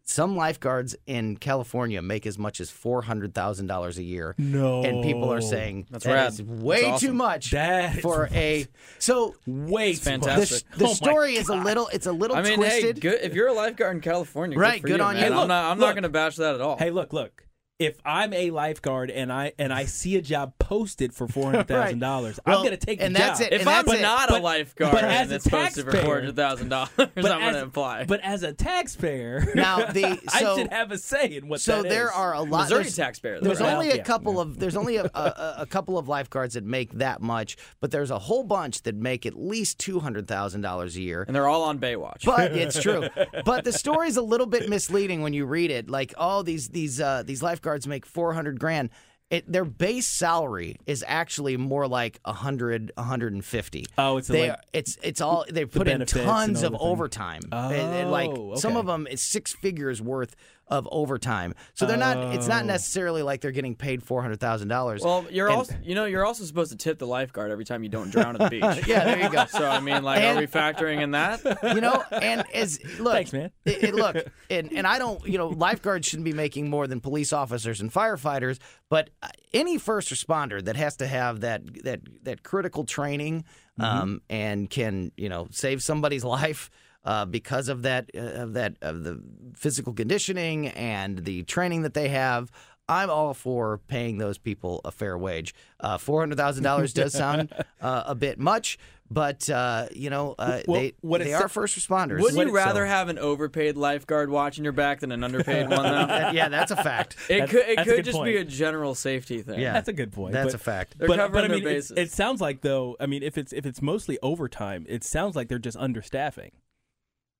Some lifeguards in California make as much as four hundred thousand dollars a year. No. and people are saying That's that way That's too awesome. much That is for a. So way It's too much. the, fantastic. the Oh story is a little. It's a little I mean, twisted. hey, good if you're a lifeguard in California, Right, for good you, on you. man. Hey, look, I'm not. I'm look. not going to bash that at all. Hey, look, look. If I'm a lifeguard and I and I see a job posted for four hundred thousand dollars, Well, I'm going to take the and that's job. it. if and I'm that's it. not a But- lifeguard but as and a it's posted for four hundred thousand dollars, I'm But going as- to apply. But as a taxpayer, Now, the- I should have a say in what So that there is. are a lot. Missouri there's- taxpayer, though, There's right? only a Yeah. couple of. There's only a, a, a couple of lifeguards that make that much, but there's a whole bunch that make at least two hundred thousand dollars a year. and they're all on Baywatch. But it's true. But the story's a little bit misleading when you read it. Like, oh, these these uh, these lifeguards make four hundred grand. it, their base salary is actually more like 100 150 Oh, it's they like it's it's all they've put in tons of everything. overtime And- and, like Oh, some of them it's six figures worth of overtime so they're not it's not Oh. necessarily like they're getting paid $400000 Well, you're And- also, you know, you're also supposed to tip the lifeguard every time you don't drown at the beach. yeah there you go So I mean, like, And- are we factoring in that? you know, and as look, Thanks, man. it- it- look, and and I don't, you know, lifeguards shouldn't be making more than police officers and firefighters, but uh, any first responder that has to have that that that critical training um, and can you know save somebody's life. Uh, because of that, uh, of that, of the physical conditioning and the training that they have, I'm all for paying those people a fair wage. Uh, Four hundred thousand dollars does sound uh, a bit much, but uh, you know uh, Well, they what they are first responders. Wouldn't you rather so- have an overpaid lifeguard watching your back than an underpaid one, though? That- yeah, that's a fact. It That's- could it that's could good just be a general safety thing. Yeah. That's a good point. That's but, a fact. They're but, covering but I their mean, it's- bases. it sounds like though. I mean, if it's if it's mostly overtime, it sounds like they're just understaffing.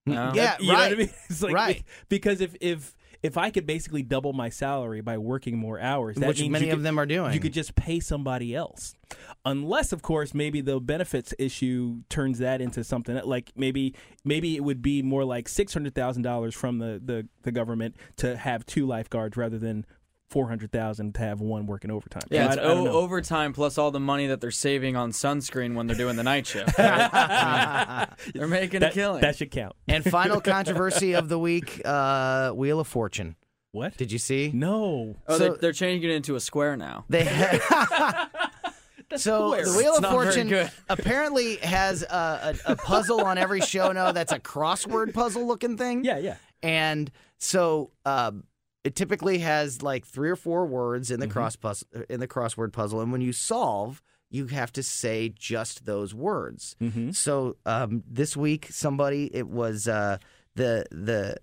Yeah, you know right. what I mean? It's like, Right. Because if if if I could basically double my salary by working more hours, that Which many of could- them are doing. You could just pay somebody else, unless, of course, maybe the benefits issue turns that into something that, like maybe maybe it would be more like six hundred thousand dollars from the, the the government to have two lifeguards rather than four hundred thousand to have one working overtime. Yeah, So it's I, I don't o- know. overtime plus all the money that they're saving on sunscreen when they're doing the night shift. right? I mean, they're making that, a killing. that should count. and final controversy of the week: uh, Wheel of Fortune. What? Did you see? no. oh, so- they're, they're changing it into a square now. They so square. the Wheel It's of Fortune apparently has a, a, a puzzle on every show now. That's a crossword puzzle looking thing. Yeah, yeah. And so um, it typically has like three or four words in the cross puz- in the crossword puzzle, and when you solve, you have to say just those words. Mm-hmm. So um, this week, somebody it was uh, the the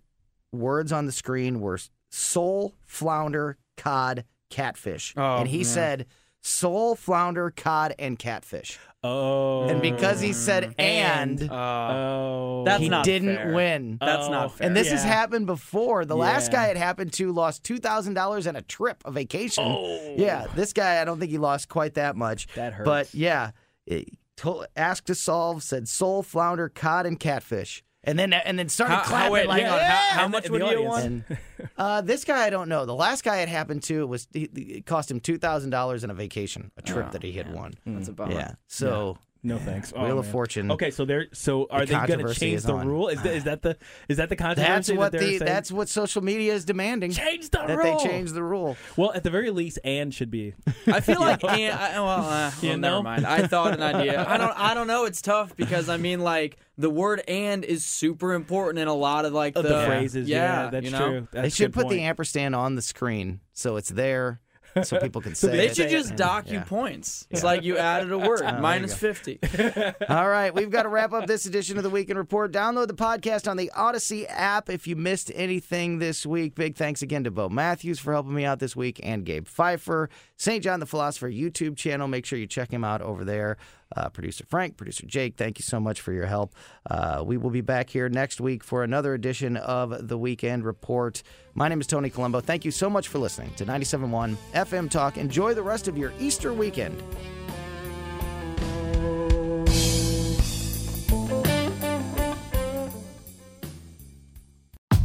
words on the screen were sole, flounder, cod, catfish, Oh, and he said sole, flounder, cod, and catfish. Oh. And because he said and, Uh, Oh. That's he not didn't fair. win. That's Oh. not fair. And this has happened before. The last guy it happened to lost two thousand dollars and a trip, a vacation. Oh. Yeah, this guy I don't think he lost quite that much. That hurts. But yeah, it, to, asked to solve said sole, flounder, cod, and catfish, and then and then started How- how- clapping wait, like hang "Yeah!" How- how much would you have audience. won? And, uh, this guy I don't know. The last guy it happened to was he, it cost him two thousand dollars in a vacation, a trip Oh, that he had man. won. That's a bummer. Yeah. So No thanks. Oh, Wheel of man. Fortune. Okay, so they're so are The they going to change the on. rule? Is that, is that the is that the controversy? that's what that they're the that's what social media is demanding. change the that rule. they change the rule. Well, at the very least, and should be. I feel like and, I, well, uh, You well, know? never mind. I thought an idea. I don't. I don't know. It's tough because I mean, like the word "and" is super important in a lot of like the, the phrases, yeah, that's you know? true. That's they should good put the ampersand on the screen so it's there, so people can say They it. should just dock you Yeah. points. It's like you added a word, oh, you minus fifty. All right, we've got to wrap up this edition of the Weekend Report. Download the podcast on the Audacy app if you missed anything this week. Big thanks again to Bo Matthews for helping me out this week and Gabe Phifer. St. John the Philosopher YouTube channel. Make sure you check him out over there. Uh, producer Frank, producer Jake, thank you so much for your help. Uh, we will be back here next week for another edition of the Weekend Report. My name is Tony Colombo. Thank you so much for listening to 97.1 FM Talk. Enjoy the rest of your Easter weekend.